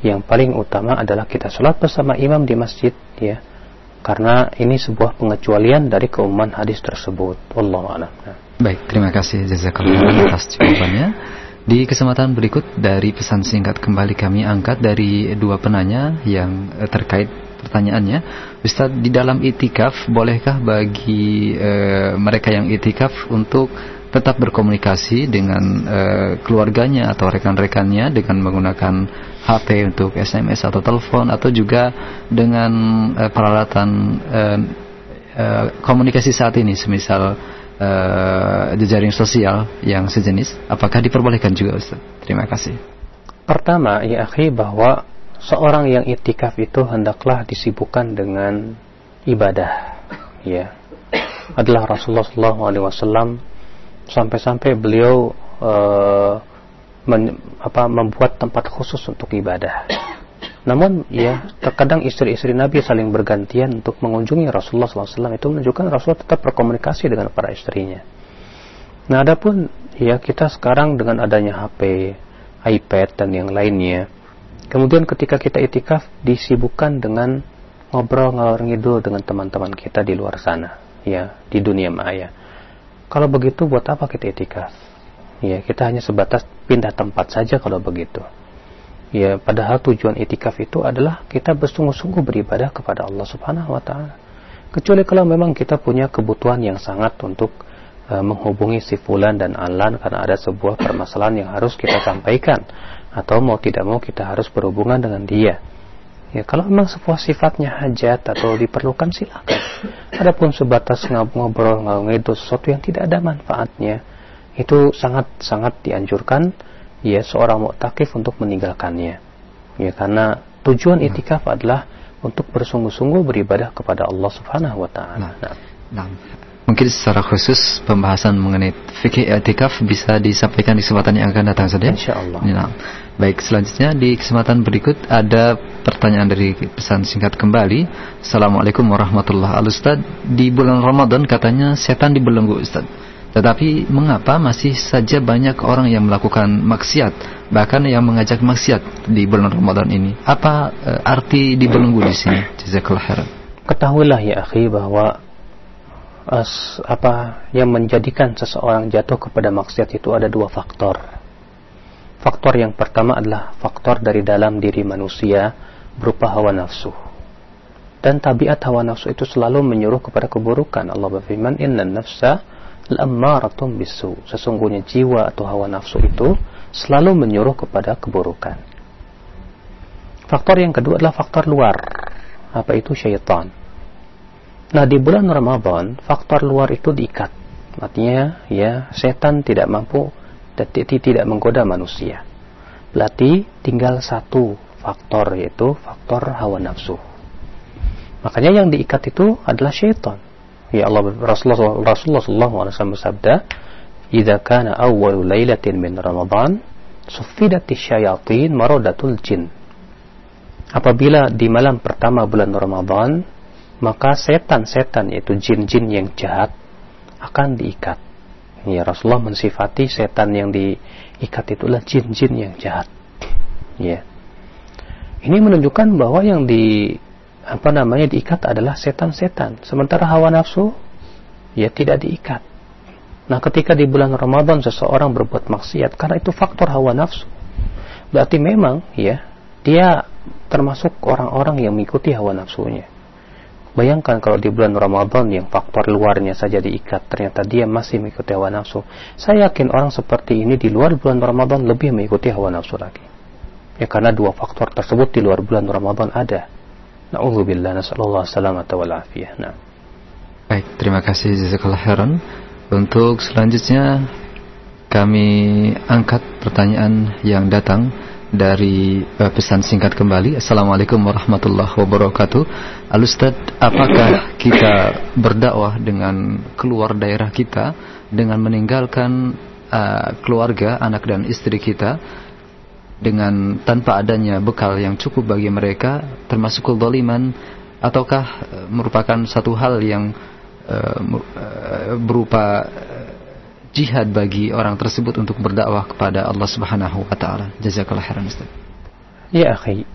yang paling utama adalah kita sholat bersama imam di masjid ya. Karena ini sebuah pengecualian dari keumuman hadis tersebut. Allah a'lam. Baik, terima kasih jazakallah atas jawabannya. Di kesempatan berikut dari pesan singkat kembali kami angkat dari dua penanya yang eh, terkait pertanyaannya, Ustaz di dalam itikaf bolehkah bagi e, mereka yang itikaf untuk tetap berkomunikasi dengan uh, keluarganya atau rekan-rekannya dengan menggunakan HP untuk SMS atau telepon atau juga dengan uh, peralatan uh, uh, komunikasi saat ini semisal uh, jejaring sosial yang sejenis apakah diperbolehkan juga Ustaz? Terima kasih. Pertama ya akhi bahwa seorang yang itikaf itu hendaklah disibukkan dengan ibadah ya adalah Rasulullah SAW sampai-sampai beliau uh, men, apa, membuat tempat khusus untuk ibadah. Namun ya terkadang istri-istri Nabi saling bergantian untuk mengunjungi Rasulullah SAW itu menunjukkan Rasulullah tetap berkomunikasi dengan para istrinya. Nah adapun ya kita sekarang dengan adanya HP, iPad dan yang lainnya, kemudian ketika kita itikaf disibukkan dengan ngobrol ngalor ngidul dengan teman-teman kita di luar sana, ya di dunia maya. Kalau begitu buat apa kita itikaf? Ya, kita hanya sebatas pindah tempat saja kalau begitu. Ya, padahal tujuan itikaf itu adalah kita bersungguh-sungguh beribadah kepada Allah Subhanahu wa taala. Kecuali kalau memang kita punya kebutuhan yang sangat untuk uh, menghubungi si fulan dan alan karena ada sebuah permasalahan yang harus kita sampaikan atau mau tidak mau kita harus berhubungan dengan dia. Ya, kalau memang sebuah sifatnya hajat atau diperlukan silakan. Adapun sebatas ngobrol ngobrol itu sesuatu yang tidak ada manfaatnya, itu sangat sangat dianjurkan ya seorang muktakif untuk meninggalkannya. Ya karena tujuan itikaf adalah untuk bersungguh-sungguh beribadah kepada Allah Subhanahu wa taala. Nah. Nah. Mungkin secara khusus pembahasan mengenai fikih i'tikaf bisa disampaikan di kesempatan yang akan datang saja. Insyaallah. Nah. Baik, selanjutnya di kesempatan berikut ada pertanyaan dari pesan singkat kembali. Assalamualaikum warahmatullahi wabarakatuh. Ustaz, di bulan Ramadan katanya setan dibelenggu Ustaz. Tetapi mengapa masih saja banyak orang yang melakukan maksiat, bahkan yang mengajak maksiat di bulan Ramadan ini? Apa e, arti dibelenggu di sini? Jazakallah khairan. Ketahuilah ya akhi bahwa as, apa yang menjadikan seseorang jatuh kepada maksiat itu ada dua faktor. Faktor yang pertama adalah faktor dari dalam diri manusia berupa hawa nafsu. Dan tabiat hawa nafsu itu selalu menyuruh kepada keburukan. Allah berfirman, "Inna nafsa al-ammaratum bisu. Sesungguhnya jiwa atau hawa nafsu itu selalu menyuruh kepada keburukan. Faktor yang kedua adalah faktor luar. Apa itu syaitan? Nah, di bulan Ramadan, faktor luar itu diikat. Artinya, ya, setan tidak mampu tidak menggoda manusia. Berarti tinggal satu faktor yaitu faktor hawa nafsu. Makanya yang diikat itu adalah syaitan. Ya Allah Rasulullah wasallam bersabda, "Idza kana awwalu lailatin min Ramadan, suffidati syayatin maradatul jin." Apabila di malam pertama bulan Ramadan, maka setan-setan yaitu jin-jin yang jahat akan diikat. Ya Rasulullah mensifati setan yang diikat itulah jin-jin yang jahat. Ya. Ini menunjukkan bahwa yang di apa namanya diikat adalah setan-setan. Sementara hawa nafsu ya tidak diikat. Nah, ketika di bulan Ramadan seseorang berbuat maksiat karena itu faktor hawa nafsu. Berarti memang ya dia termasuk orang-orang yang mengikuti hawa nafsunya. Bayangkan kalau di bulan Ramadan yang faktor luarnya saja diikat, ternyata dia masih mengikuti hawa nafsu. Saya yakin orang seperti ini di luar bulan Ramadan lebih mengikuti hawa nafsu lagi. Ya karena dua faktor tersebut di luar bulan Ramadan ada. Na'udzubillah nasallallahu salamata wal afiyah. Baik, terima kasih jazakallah khairan. Untuk selanjutnya kami angkat pertanyaan yang datang dari uh, pesan singkat kembali. Assalamualaikum warahmatullahi wabarakatuh. Al Ustaz, apakah kita berdakwah dengan keluar daerah kita dengan meninggalkan uh, keluarga, anak dan istri kita dengan tanpa adanya bekal yang cukup bagi mereka termasuk kezaliman ataukah uh, merupakan satu hal yang uh, berupa jihad bagi orang tersebut untuk berdakwah kepada Allah Subhanahu wa taala. Jazakallahu khairan Ustaz. Ya, akhi.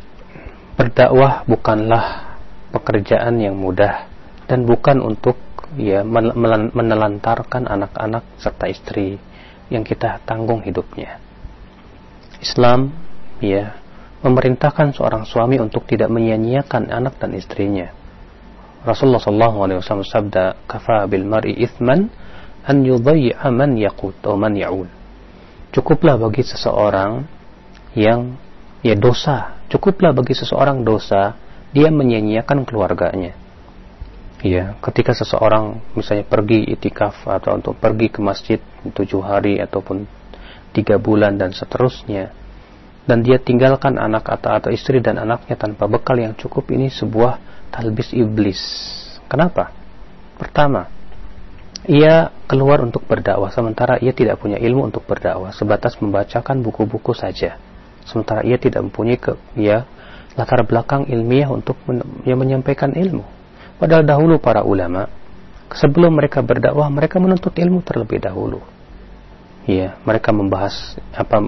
Berdakwah bukanlah pekerjaan yang mudah dan bukan untuk ya menelantarkan anak-anak serta istri yang kita tanggung hidupnya. Islam ya memerintahkan seorang suami untuk tidak menyia-nyiakan anak dan istrinya. Rasulullah SAW sabda, "Kafa bil mar'i ithman an yudhayya man yaqut atau man ya'ul." Cukuplah bagi seseorang yang ya dosa, cukuplah bagi seseorang dosa dia menyia-nyiakan keluarganya. Ya, ketika seseorang misalnya pergi itikaf atau untuk pergi ke masjid tujuh hari ataupun tiga bulan dan seterusnya dan dia tinggalkan anak atau, atau istri dan anaknya tanpa bekal yang cukup ini sebuah talbis iblis kenapa? pertama ia keluar untuk berdakwah sementara ia tidak punya ilmu untuk berdakwah sebatas membacakan buku-buku saja. Sementara ia tidak mempunyai ke, ya latar belakang ilmiah untuk men, ya, menyampaikan ilmu. Padahal dahulu para ulama sebelum mereka berdakwah mereka menuntut ilmu terlebih dahulu. Ya mereka membahas apa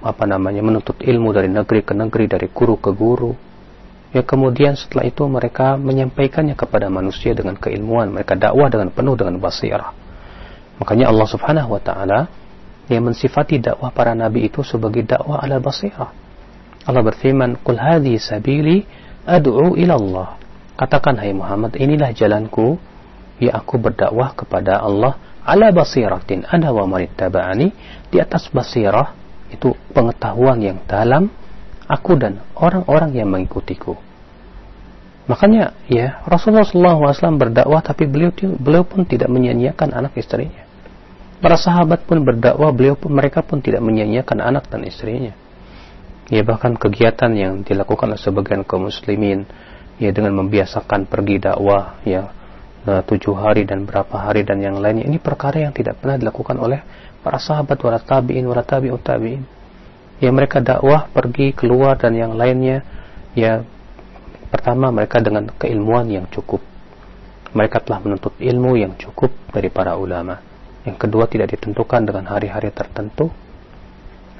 apa namanya menuntut ilmu dari negeri ke negeri dari guru ke guru ya kemudian setelah itu mereka menyampaikannya kepada manusia dengan keilmuan. Mereka dakwah dengan penuh dengan basirah. Makanya Allah Subhanahu wa taala yang mensifati dakwah para nabi itu sebagai dakwah ala basirah. Allah berfirman qul hadhi sabili ad'u ila Allah katakan hai Muhammad inilah jalanku. Ya aku berdakwah kepada Allah ala basiratin. Ana wa manittaba'ani di atas basirah itu pengetahuan yang dalam aku dan orang-orang yang mengikutiku. Makanya ya Rasulullah SAW berdakwah tapi beliau beliau pun tidak menyanyiakan anak istrinya. Para sahabat pun berdakwah beliau pun mereka pun tidak menyanyiakan anak dan istrinya. Ya bahkan kegiatan yang dilakukan oleh sebagian kaum muslimin ya dengan membiasakan pergi dakwah ya uh, tujuh hari dan berapa hari dan yang lainnya ini perkara yang tidak pernah dilakukan oleh para sahabat wala tabi'in wala tabi'ut tabi'in ya mereka dakwah pergi keluar dan yang lainnya. Ya pertama mereka dengan keilmuan yang cukup. Mereka telah menuntut ilmu yang cukup dari para ulama. Yang kedua tidak ditentukan dengan hari-hari tertentu.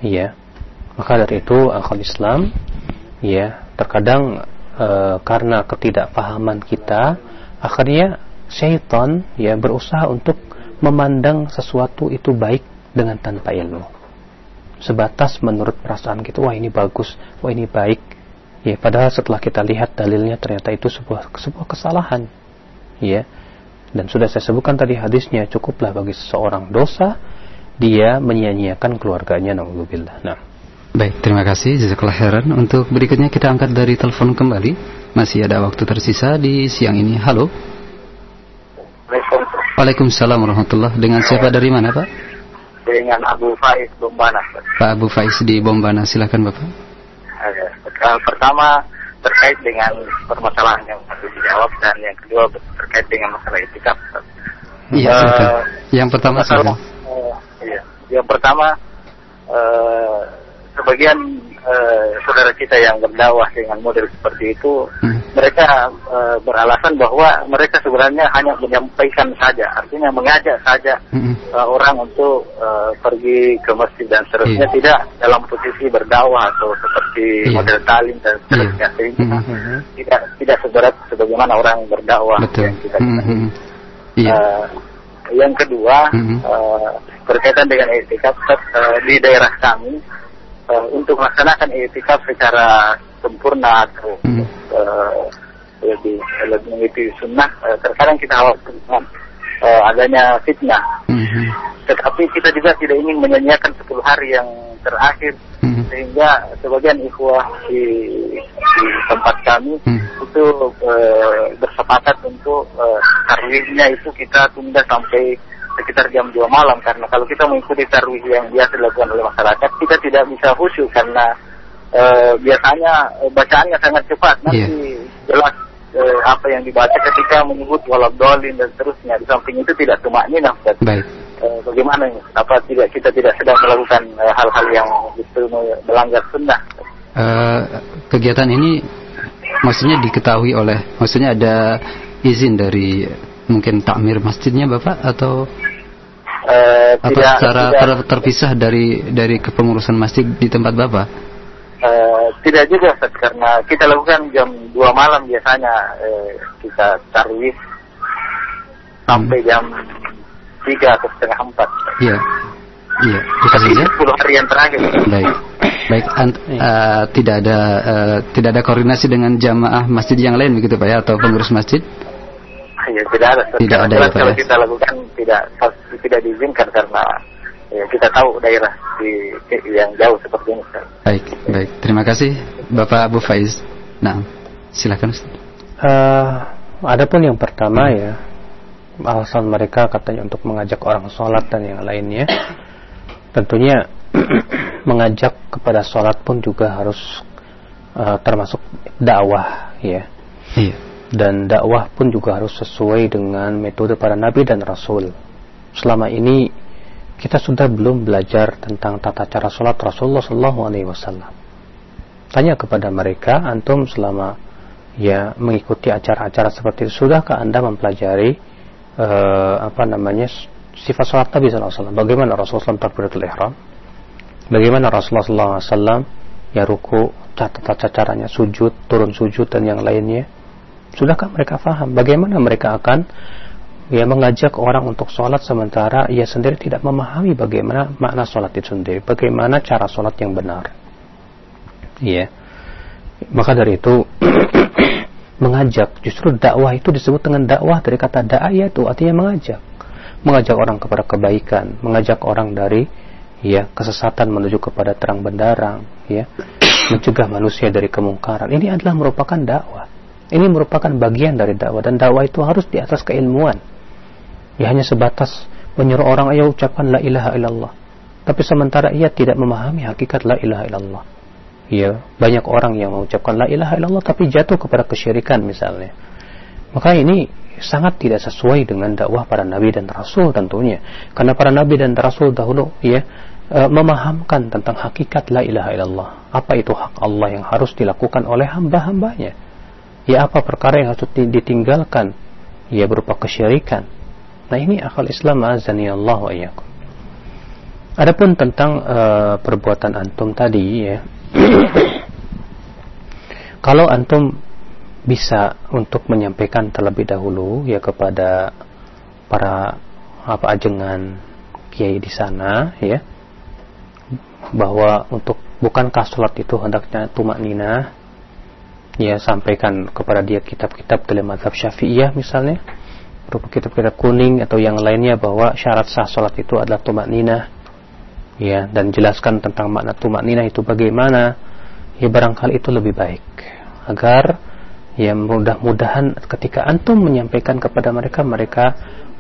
Ya maka dari itu akal Islam ya terkadang e, karena ketidakpahaman kita akhirnya syaitan ya berusaha untuk memandang sesuatu itu baik dengan tanpa ilmu sebatas menurut perasaan kita wah ini bagus wah ini baik ya padahal setelah kita lihat dalilnya ternyata itu sebuah sebuah kesalahan ya dan sudah saya sebutkan tadi hadisnya cukuplah bagi seseorang dosa dia menyia-nyiakan keluarganya naudzubillah nah Baik, terima kasih jazakallah khairan. Untuk berikutnya kita angkat dari telepon kembali. Masih ada waktu tersisa di siang ini. Halo. Waalaikumsalam warahmatullah. Dengan siapa dari mana, Pak? Dengan Abu Faiz Bombana. Pak Abu Faiz di Bombana, silakan Bapak. Pertama terkait dengan permasalahan yang harus dijawab dan yang kedua terkait dengan masalah etika. Iya, uh, yang pertama masalah, uh, iya. Yang pertama uh, sebagian uh, saudara kita yang berdakwah dengan model seperti itu, hmm. Mereka uh, beralasan bahwa mereka sebenarnya hanya menyampaikan saja, artinya mengajak saja hmm. uh, orang untuk uh, pergi ke masjid dan seterusnya, yeah. tidak dalam posisi berdakwah atau seperti yeah. model talim dan iya. seterusnya, yeah. sehingga hmm. tidak tidak seberat sebagaimana orang berdakwah Betul. yang kita. Hmm. Yeah. Uh, yang kedua mm -hmm. uh, berkaitan dengan etika uh, di daerah kami uh, untuk melaksanakan etikaf secara sempurna atau hmm. uh, lebih lebih mengikuti sunnah uh, terkadang kita khawatir dengan uh, adanya fitnah hmm. tetapi kita juga tidak ingin menyanyiakan 10 hari yang terakhir hmm. sehingga sebagian ikhwah di, di tempat kami hmm. itu uh, bersepakat untuk uh, itu kita tunda sampai sekitar jam 2 malam karena kalau kita mengikuti tarwih yang biasa dilakukan oleh masyarakat kita tidak bisa khusyuk karena e, biasanya e, bacaannya sangat cepat. Nanti yeah. jelas e, apa yang dibaca ketika menyebut walad dolin dan seterusnya. Di samping itu tidak semaknya Baik. E, bagaimana apa tidak kita tidak sedang melakukan hal-hal e, yang justru melanggar sunnah? E, kegiatan ini maksudnya diketahui oleh maksudnya ada izin dari mungkin takmir masjidnya Bapak atau uh, atau tidak, secara tidak, ter, terpisah dari dari kepengurusan masjid di tempat Bapak? Uh, tidak juga Ustaz, karena kita lakukan jam 2 malam biasanya uh, kita tarwih sampai hmm. jam 3 atau setengah 4. Iya. Iya, itu saja. 10 hari yang terakhir. Baik. Baik, ant, uh, tidak ada uh, tidak ada koordinasi dengan jamaah masjid yang lain begitu Pak ya atau pengurus masjid? Ya tidak ada. Tidak ada ya, kalau kita lakukan tidak tidak diizinkan karena ya, kita tahu daerah di, yang jauh seperti ini. Baik, baik. Terima kasih Bapak Abu Faiz. Nah, silakan. Uh, adapun yang pertama ya alasan mereka katanya untuk mengajak orang sholat dan yang lainnya tentunya mengajak kepada sholat pun juga harus uh, termasuk dakwah ya iya dan dakwah pun juga harus sesuai dengan metode para nabi dan rasul. Selama ini kita sudah belum belajar tentang tata cara sholat Rasulullah Shallallahu Alaihi Wasallam. Tanya kepada mereka, antum selama ya mengikuti acara-acara seperti itu, sudahkah anda mempelajari uh, apa namanya sifat sholat Nabi SAW? Bagaimana Rasulullah SAW takbiratul ihram? Bagaimana Rasulullah SAW ya ruku, tata caranya sujud, turun sujud dan yang lainnya? Sudahkah mereka faham bagaimana mereka akan ya mengajak orang untuk sholat sementara ia sendiri tidak memahami bagaimana makna sholat itu sendiri, bagaimana cara sholat yang benar. Iya. Maka dari itu mengajak justru dakwah itu disebut dengan dakwah dari kata da'aya itu artinya mengajak. Mengajak orang kepada kebaikan, mengajak orang dari ya kesesatan menuju kepada terang benderang, ya. Mencegah manusia dari kemungkaran. Ini adalah merupakan dakwah. Ini merupakan bagian dari dakwah dan dakwah itu harus di atas keilmuan. Ya hanya sebatas menyuruh orang ayo ucapkan la ilaha illallah. Tapi sementara ia tidak memahami hakikat la ilaha illallah. Ya, banyak orang yang mengucapkan la ilaha illallah tapi jatuh kepada kesyirikan misalnya. Maka ini sangat tidak sesuai dengan dakwah para nabi dan rasul tentunya. Karena para nabi dan rasul dahulu ya e, memahamkan tentang hakikat la ilaha illallah. Apa itu hak Allah yang harus dilakukan oleh hamba-hambanya ya apa perkara yang harus ditinggalkan ya berupa kesyirikan Nah ini akal Islam azani Allah wa iyyakum. Adapun tentang uh, perbuatan antum tadi ya. kalau antum bisa untuk menyampaikan terlebih dahulu ya kepada para apa ajengan kiai di sana ya bahwa untuk bukankah sholat itu hendaknya tumak nina ya sampaikan kepada dia kitab-kitab dalam mazhab syafi'iyah misalnya berupa kitab-kitab kuning atau yang lainnya bahwa syarat sah sholat itu adalah tumak nina ya dan jelaskan tentang makna tumak nina itu bagaimana ya barangkali itu lebih baik. Agar ya mudah-mudahan ketika antum menyampaikan kepada mereka mereka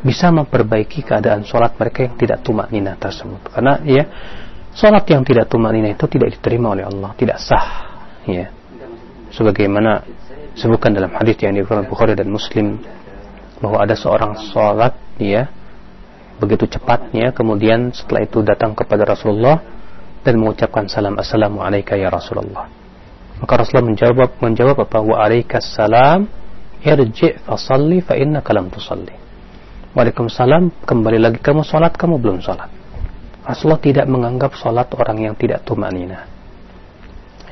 bisa memperbaiki keadaan sholat mereka yang tidak tumak nina tersebut. Karena ya sholat yang tidak tumak nina itu tidak diterima oleh Allah tidak sah ya sebagaimana sebutkan dalam hadis yang diriwayatkan Bukhari dan Muslim bahwa ada seorang sholat ya begitu cepatnya kemudian setelah itu datang kepada Rasulullah dan mengucapkan salam assalamualaikum ya Rasulullah maka Rasulullah menjawab menjawab apa wa alaikas salam irji' fa salli fa innaka lam tusalli Waalaikumsalam, kembali lagi kamu sholat, kamu belum sholat. Rasulullah tidak menganggap sholat orang yang tidak tumanina.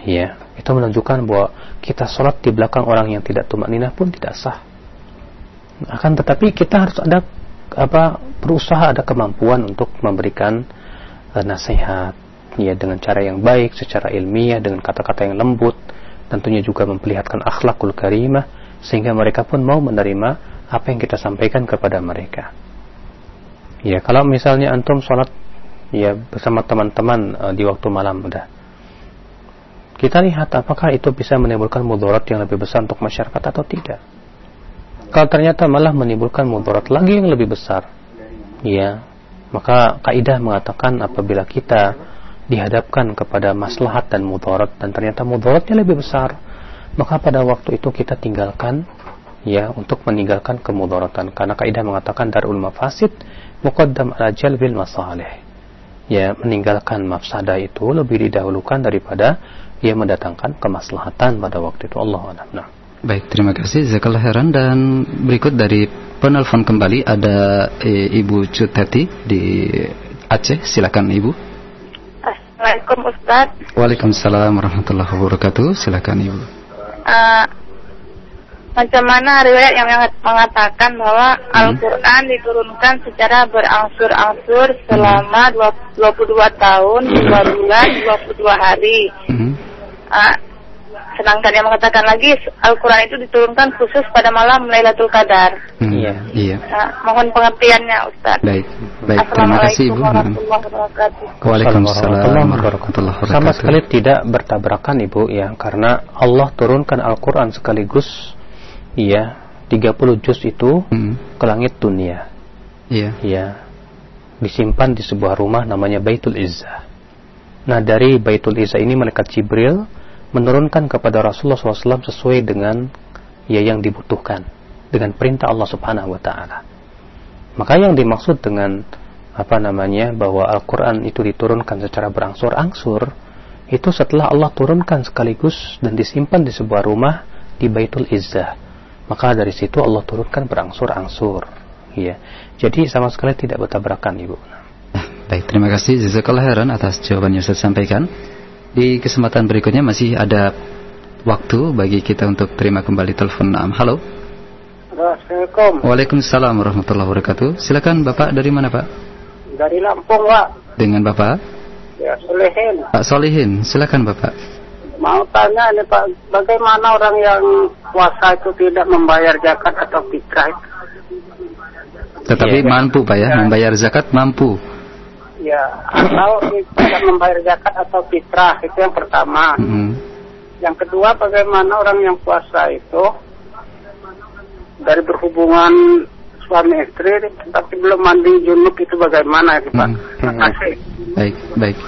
Ya, itu menunjukkan bahwa kita sholat di belakang orang yang tidak tumanina pun tidak sah. Akan tetapi kita harus ada apa berusaha ada kemampuan untuk memberikan uh, nasihat ya dengan cara yang baik secara ilmiah dengan kata-kata yang lembut tentunya juga memperlihatkan akhlakul karimah sehingga mereka pun mau menerima apa yang kita sampaikan kepada mereka. Ya, kalau misalnya antum sholat ya bersama teman-teman uh, di waktu malam udah. Kita lihat apakah itu bisa menimbulkan mudarat yang lebih besar untuk masyarakat atau tidak. Kalau ternyata malah menimbulkan mudarat lagi yang lebih besar, ya, maka kaidah mengatakan apabila kita dihadapkan kepada maslahat dan mudarat dan ternyata mudaratnya lebih besar, maka pada waktu itu kita tinggalkan ya untuk meninggalkan kemudaratan karena kaidah mengatakan darul mafasid muqaddam ala jalbil masalih ya meninggalkan mafsadah itu lebih didahulukan daripada ia mendatangkan kemaslahatan pada waktu itu Allah nah. Baik, terima kasih Zakallah Heran dan berikut dari penelpon kembali ada e, Ibu Cutati di Aceh. Silakan Ibu. Assalamualaikum Ustaz. Waalaikumsalam warahmatullahi wabarakatuh. Silakan Ibu. Uh, macam mana riwayat yang mengatakan bahwa hmm. Al-Quran diturunkan secara berangsur-angsur selama 22 tahun, 2 bulan, 22 hari. Hmm. Uh, sedangkan yang mengatakan lagi Al-Quran itu diturunkan khusus pada malam Lailatul Qadar. Hmm. Iya. iya. Uh, mohon pengertiannya Ustaz. Baik. Baik, terima kasih Ibu. Waalaikumsalam warahmatullahi wabarakatuh. Sama sekali tidak bertabrakan Ibu ya, karena Allah turunkan Al-Quran sekaligus Iya, 30 juz itu hmm. ke langit dunia. Iya. Iya. Disimpan di sebuah rumah namanya Baitul Izzah. Nah, dari Baitul Izzah ini malaikat Jibril menurunkan kepada Rasulullah SAW sesuai dengan ya yang dibutuhkan dengan perintah Allah Subhanahu wa taala. Maka yang dimaksud dengan apa namanya bahwa Al-Qur'an itu diturunkan secara berangsur-angsur itu setelah Allah turunkan sekaligus dan disimpan di sebuah rumah di Baitul Izzah. Maka dari situ Allah turunkan berangsur-angsur. Ya jadi sama sekali tidak bertabrakan ibu. Baik terima kasih. Jazakallah khairan atas jawaban yang saya sampaikan di kesempatan berikutnya masih ada waktu bagi kita untuk terima kembali telepon Naam. Halo. Assalamualaikum. Waalaikumsalam warahmatullahi wabarakatuh. Silakan Bapak dari mana Pak? Dari Lampung Pak. Dengan Bapak? Ya Solihin. Pak Solihin, silakan Bapak. Mau tanya nih Pak, bagaimana orang yang puasa itu tidak membayar zakat atau fitrah? Tetapi ya, mampu Pak ya, ya, membayar zakat mampu. Ya, atau tidak membayar zakat atau fitrah itu yang pertama. Mm -hmm. Yang kedua, bagaimana orang yang puasa itu dari berhubungan suami istri tapi belum mandi junub itu bagaimana itu Pak? Mm -hmm. Terima kasih. Baik, baik.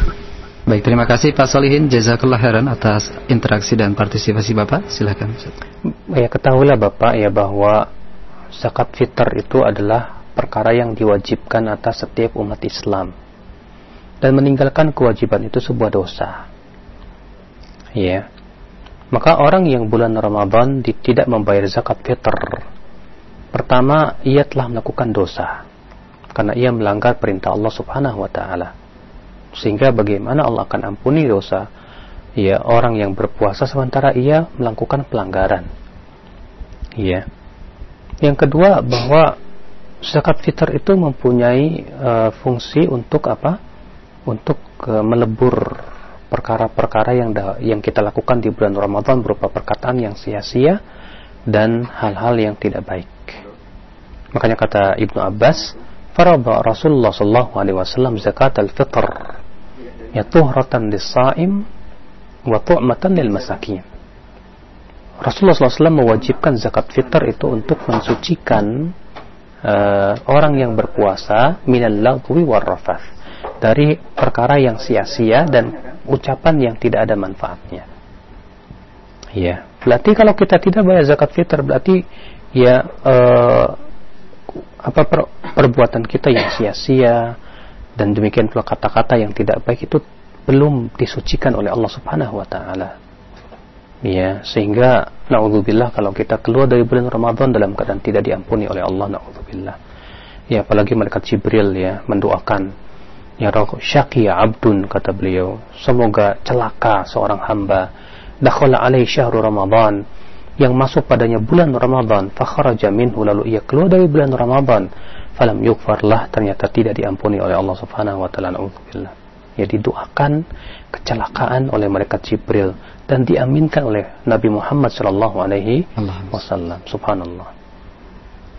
Baik, terima kasih Pak Solihin. Jazakallah khairan atas interaksi dan partisipasi Bapak. Silakan. Ya, ketahuilah Bapak ya bahwa zakat fitr itu adalah perkara yang diwajibkan atas setiap umat Islam. Dan meninggalkan kewajiban itu sebuah dosa. Ya. Maka orang yang bulan Ramadan tidak membayar zakat fitr, pertama ia telah melakukan dosa. karena ia melanggar perintah Allah Subhanahu wa taala. Sehingga bagaimana Allah akan ampuni dosa ya orang yang berpuasa sementara ia melakukan pelanggaran. Ya. Yang kedua bahwa zakat fitr itu mempunyai uh, fungsi untuk apa? Untuk uh, melebur perkara-perkara yang yang kita lakukan di bulan Ramadan berupa perkataan yang sia-sia dan hal-hal yang tidak baik. Makanya kata Ibnu Abbas, farada Rasulullah sallallahu alaihi wasallam zakat al-fitr ya tuhratan lis-shaim wa tu'matan lil masakin. Rasulullah SAW mewajibkan zakat fitr itu untuk mensucikan uh, orang yang berpuasa minal lagwi warrafath dari perkara yang sia-sia dan ucapan yang tidak ada manfaatnya. Ya, berarti kalau kita tidak bayar zakat fitr berarti ya uh, apa per, perbuatan kita yang sia-sia dan demikian pula kata-kata yang tidak baik itu belum disucikan oleh Allah Subhanahu wa taala. Ya, sehingga naudzubillah kalau kita keluar dari bulan Ramadan dalam keadaan tidak diampuni oleh Allah naudzubillah. Ya, apalagi malaikat Jibril ya mendoakan ya syaqi abdun kata beliau, semoga celaka seorang hamba. Dakhala alaihi syahru Ramadan. Yang masuk padanya bulan Ramadan. Fakharaja minhu lalu ia keluar dari bulan Ramadan. Falam yukfarlah ternyata tidak diampuni oleh Allah Subhanahu wa taala. Ya didoakan kecelakaan oleh malaikat Jibril dan diaminkan oleh Nabi Muhammad sallallahu alaihi wasallam. Subhanallah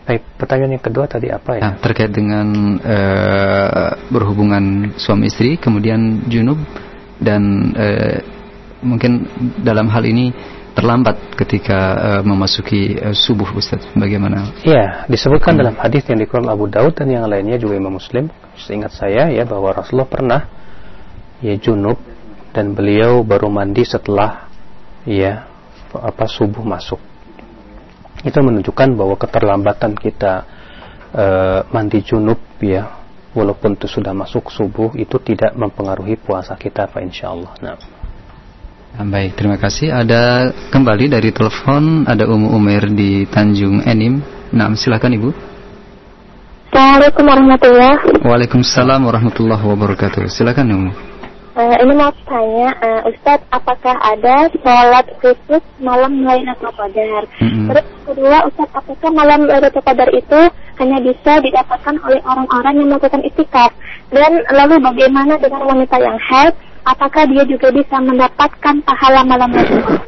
Baik, pertanyaan yang kedua tadi apa ya? Nah, terkait dengan uh, berhubungan suami istri, kemudian junub dan uh, mungkin dalam hal ini terlambat ketika uh, memasuki uh, subuh Ustaz bagaimana? Iya, disebutkan hmm. dalam hadis yang dikeluarkan Abu Daud dan yang lainnya juga Imam Muslim. Seingat saya ya bahwa Rasulullah pernah ya junub dan beliau baru mandi setelah ya apa subuh masuk. Itu menunjukkan bahwa keterlambatan kita uh, mandi junub ya walaupun itu sudah masuk subuh itu tidak mempengaruhi puasa kita Pak insyaallah. Nah. Baik, terima kasih. Ada kembali dari telepon, ada Umu Umer di Tanjung Enim. Nah, silakan Ibu. Assalamualaikum warahmatullahi wabarakatuh. Waalaikumsalam warahmatullahi wabarakatuh. Silakan Umu. Uh, ini mau tanya, uh, Ustadz, apakah ada sholat khusus malam Lailatul Qadar? Mm-hmm. Terus kedua, Ustadz, apakah malam Lailatul Qadar itu hanya bisa didapatkan oleh orang-orang yang melakukan itikaf? Dan lalu bagaimana dengan wanita yang haid apakah dia juga bisa mendapatkan pahala malam Rasulullah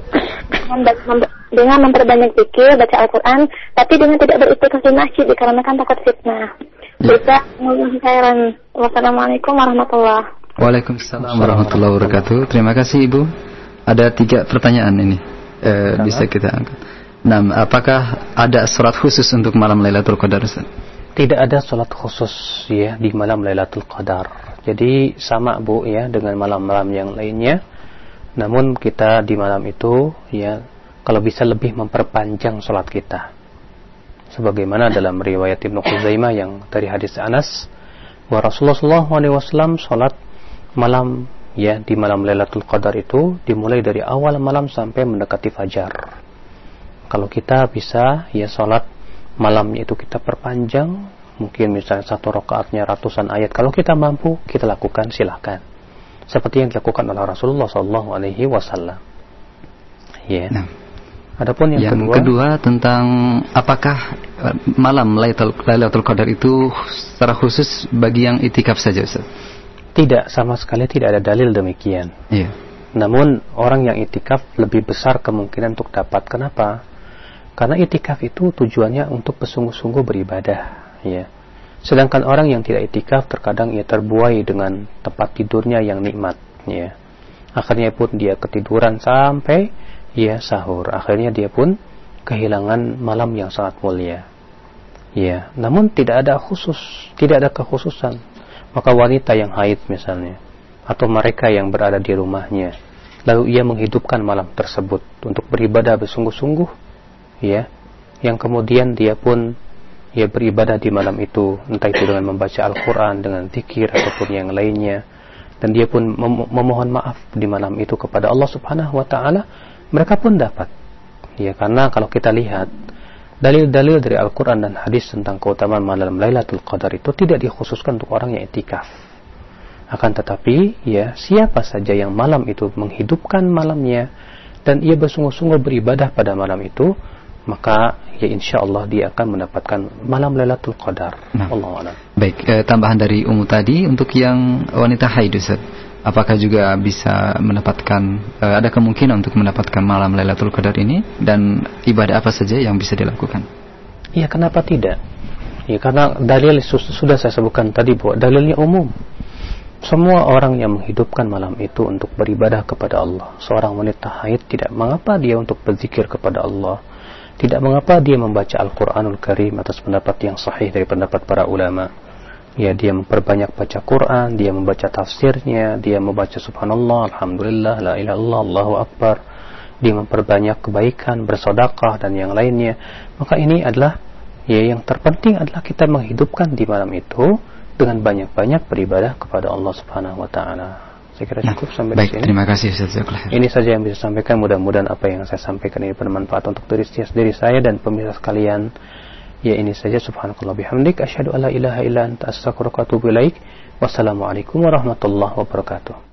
dengan, dengan memperbanyak zikir, baca Al-Quran, tapi dengan tidak beristighfar di masjid dikarenakan takut fitnah. Ya. Bisa mengulangi khairan. Wassalamualaikum warahmatullahi Waalaikumsalam warahmatullahi wabarakatuh. Terima kasih Ibu. Ada tiga pertanyaan ini. Eh, bisa kita angkat. Nah, apakah ada surat khusus untuk malam Lailatul Qadar? Tidak ada sholat khusus ya di malam Lailatul Qadar. Jadi sama Bu ya dengan malam-malam yang lainnya. Namun kita di malam itu ya kalau bisa lebih memperpanjang sholat kita. Sebagaimana dalam riwayat Ibnu Khuzaimah yang dari hadis Anas bahwa Rasulullah SAW sholat malam ya di malam Lailatul Qadar itu dimulai dari awal malam sampai mendekati fajar. Kalau kita bisa ya sholat malamnya itu kita perpanjang mungkin misalnya satu rakaatnya ratusan ayat kalau kita mampu kita lakukan silahkan seperti yang dilakukan oleh Rasulullah Shallallahu Alaihi Wasallam ya nah. Adapun yang, yang kedua, kedua tentang apakah eh, malam Lailatul Qadar itu secara khusus bagi yang itikaf saja Ustaz? Tidak, sama sekali tidak ada dalil demikian. Iya. Namun orang yang itikaf lebih besar kemungkinan untuk dapat. Kenapa? Karena itikaf itu tujuannya untuk bersungguh-sungguh beribadah ya. Sedangkan orang yang tidak itikaf terkadang ia terbuai dengan tempat tidurnya yang nikmat, ya. Akhirnya pun dia ketiduran sampai ia sahur. Akhirnya dia pun kehilangan malam yang sangat mulia. Ya, namun tidak ada khusus, tidak ada kekhususan. Maka wanita yang haid misalnya, atau mereka yang berada di rumahnya, lalu ia menghidupkan malam tersebut untuk beribadah bersungguh-sungguh, ya, yang kemudian dia pun ia beribadah di malam itu entah itu dengan membaca Al-Quran dengan zikir ataupun yang lainnya. Dan dia pun mem memohon maaf di malam itu kepada Allah Subhanahu wa taala. Mereka pun dapat ya. Karena kalau kita lihat dalil-dalil dari Al-Quran dan hadis tentang keutamaan malam Lailatul Qadar itu tidak dikhususkan untuk orang yang etikaf. Akan tetapi, ya siapa saja yang malam itu menghidupkan malamnya dan ia bersungguh-sungguh beribadah pada malam itu, maka ya insya Allah dia akan mendapatkan malam Lailatul Qadar. Nah. Allah Baik, eh, tambahan dari Umu tadi untuk yang wanita haid Ustaz apakah juga bisa mendapatkan uh, ada kemungkinan untuk mendapatkan malam Lailatul Qadar ini dan ibadah apa saja yang bisa dilakukan? Iya, kenapa tidak? Ya karena dalil sudah saya sebutkan tadi bahwa dalilnya umum. Semua orang yang menghidupkan malam itu untuk beribadah kepada Allah. Seorang wanita haid tidak mengapa dia untuk berzikir kepada Allah. Tidak mengapa dia membaca Al-Quranul Karim atas pendapat yang sahih dari pendapat para ulama ya dia memperbanyak baca Quran, dia membaca tafsirnya, dia membaca subhanallah, alhamdulillah, la ilaha illallah, Allahu akbar. Dia memperbanyak kebaikan, bersodakah dan yang lainnya. Maka ini adalah ya yang terpenting adalah kita menghidupkan di malam itu dengan banyak-banyak beribadah kepada Allah Subhanahu wa taala. Saya kira nah, cukup nah, sampai baik, di sini. Terima kasih Ustaz Ini saja yang bisa saya sampaikan. Mudah-mudahan apa yang saya sampaikan ini bermanfaat untuk diri, diri saya dan pemirsa sekalian. Ya ini saja subhanakallah bihamdik asyhadu alla ilaha illa anta astaghfiruka wa atubu ilaik. Wassalamualaikum warahmatullahi wabarakatuh.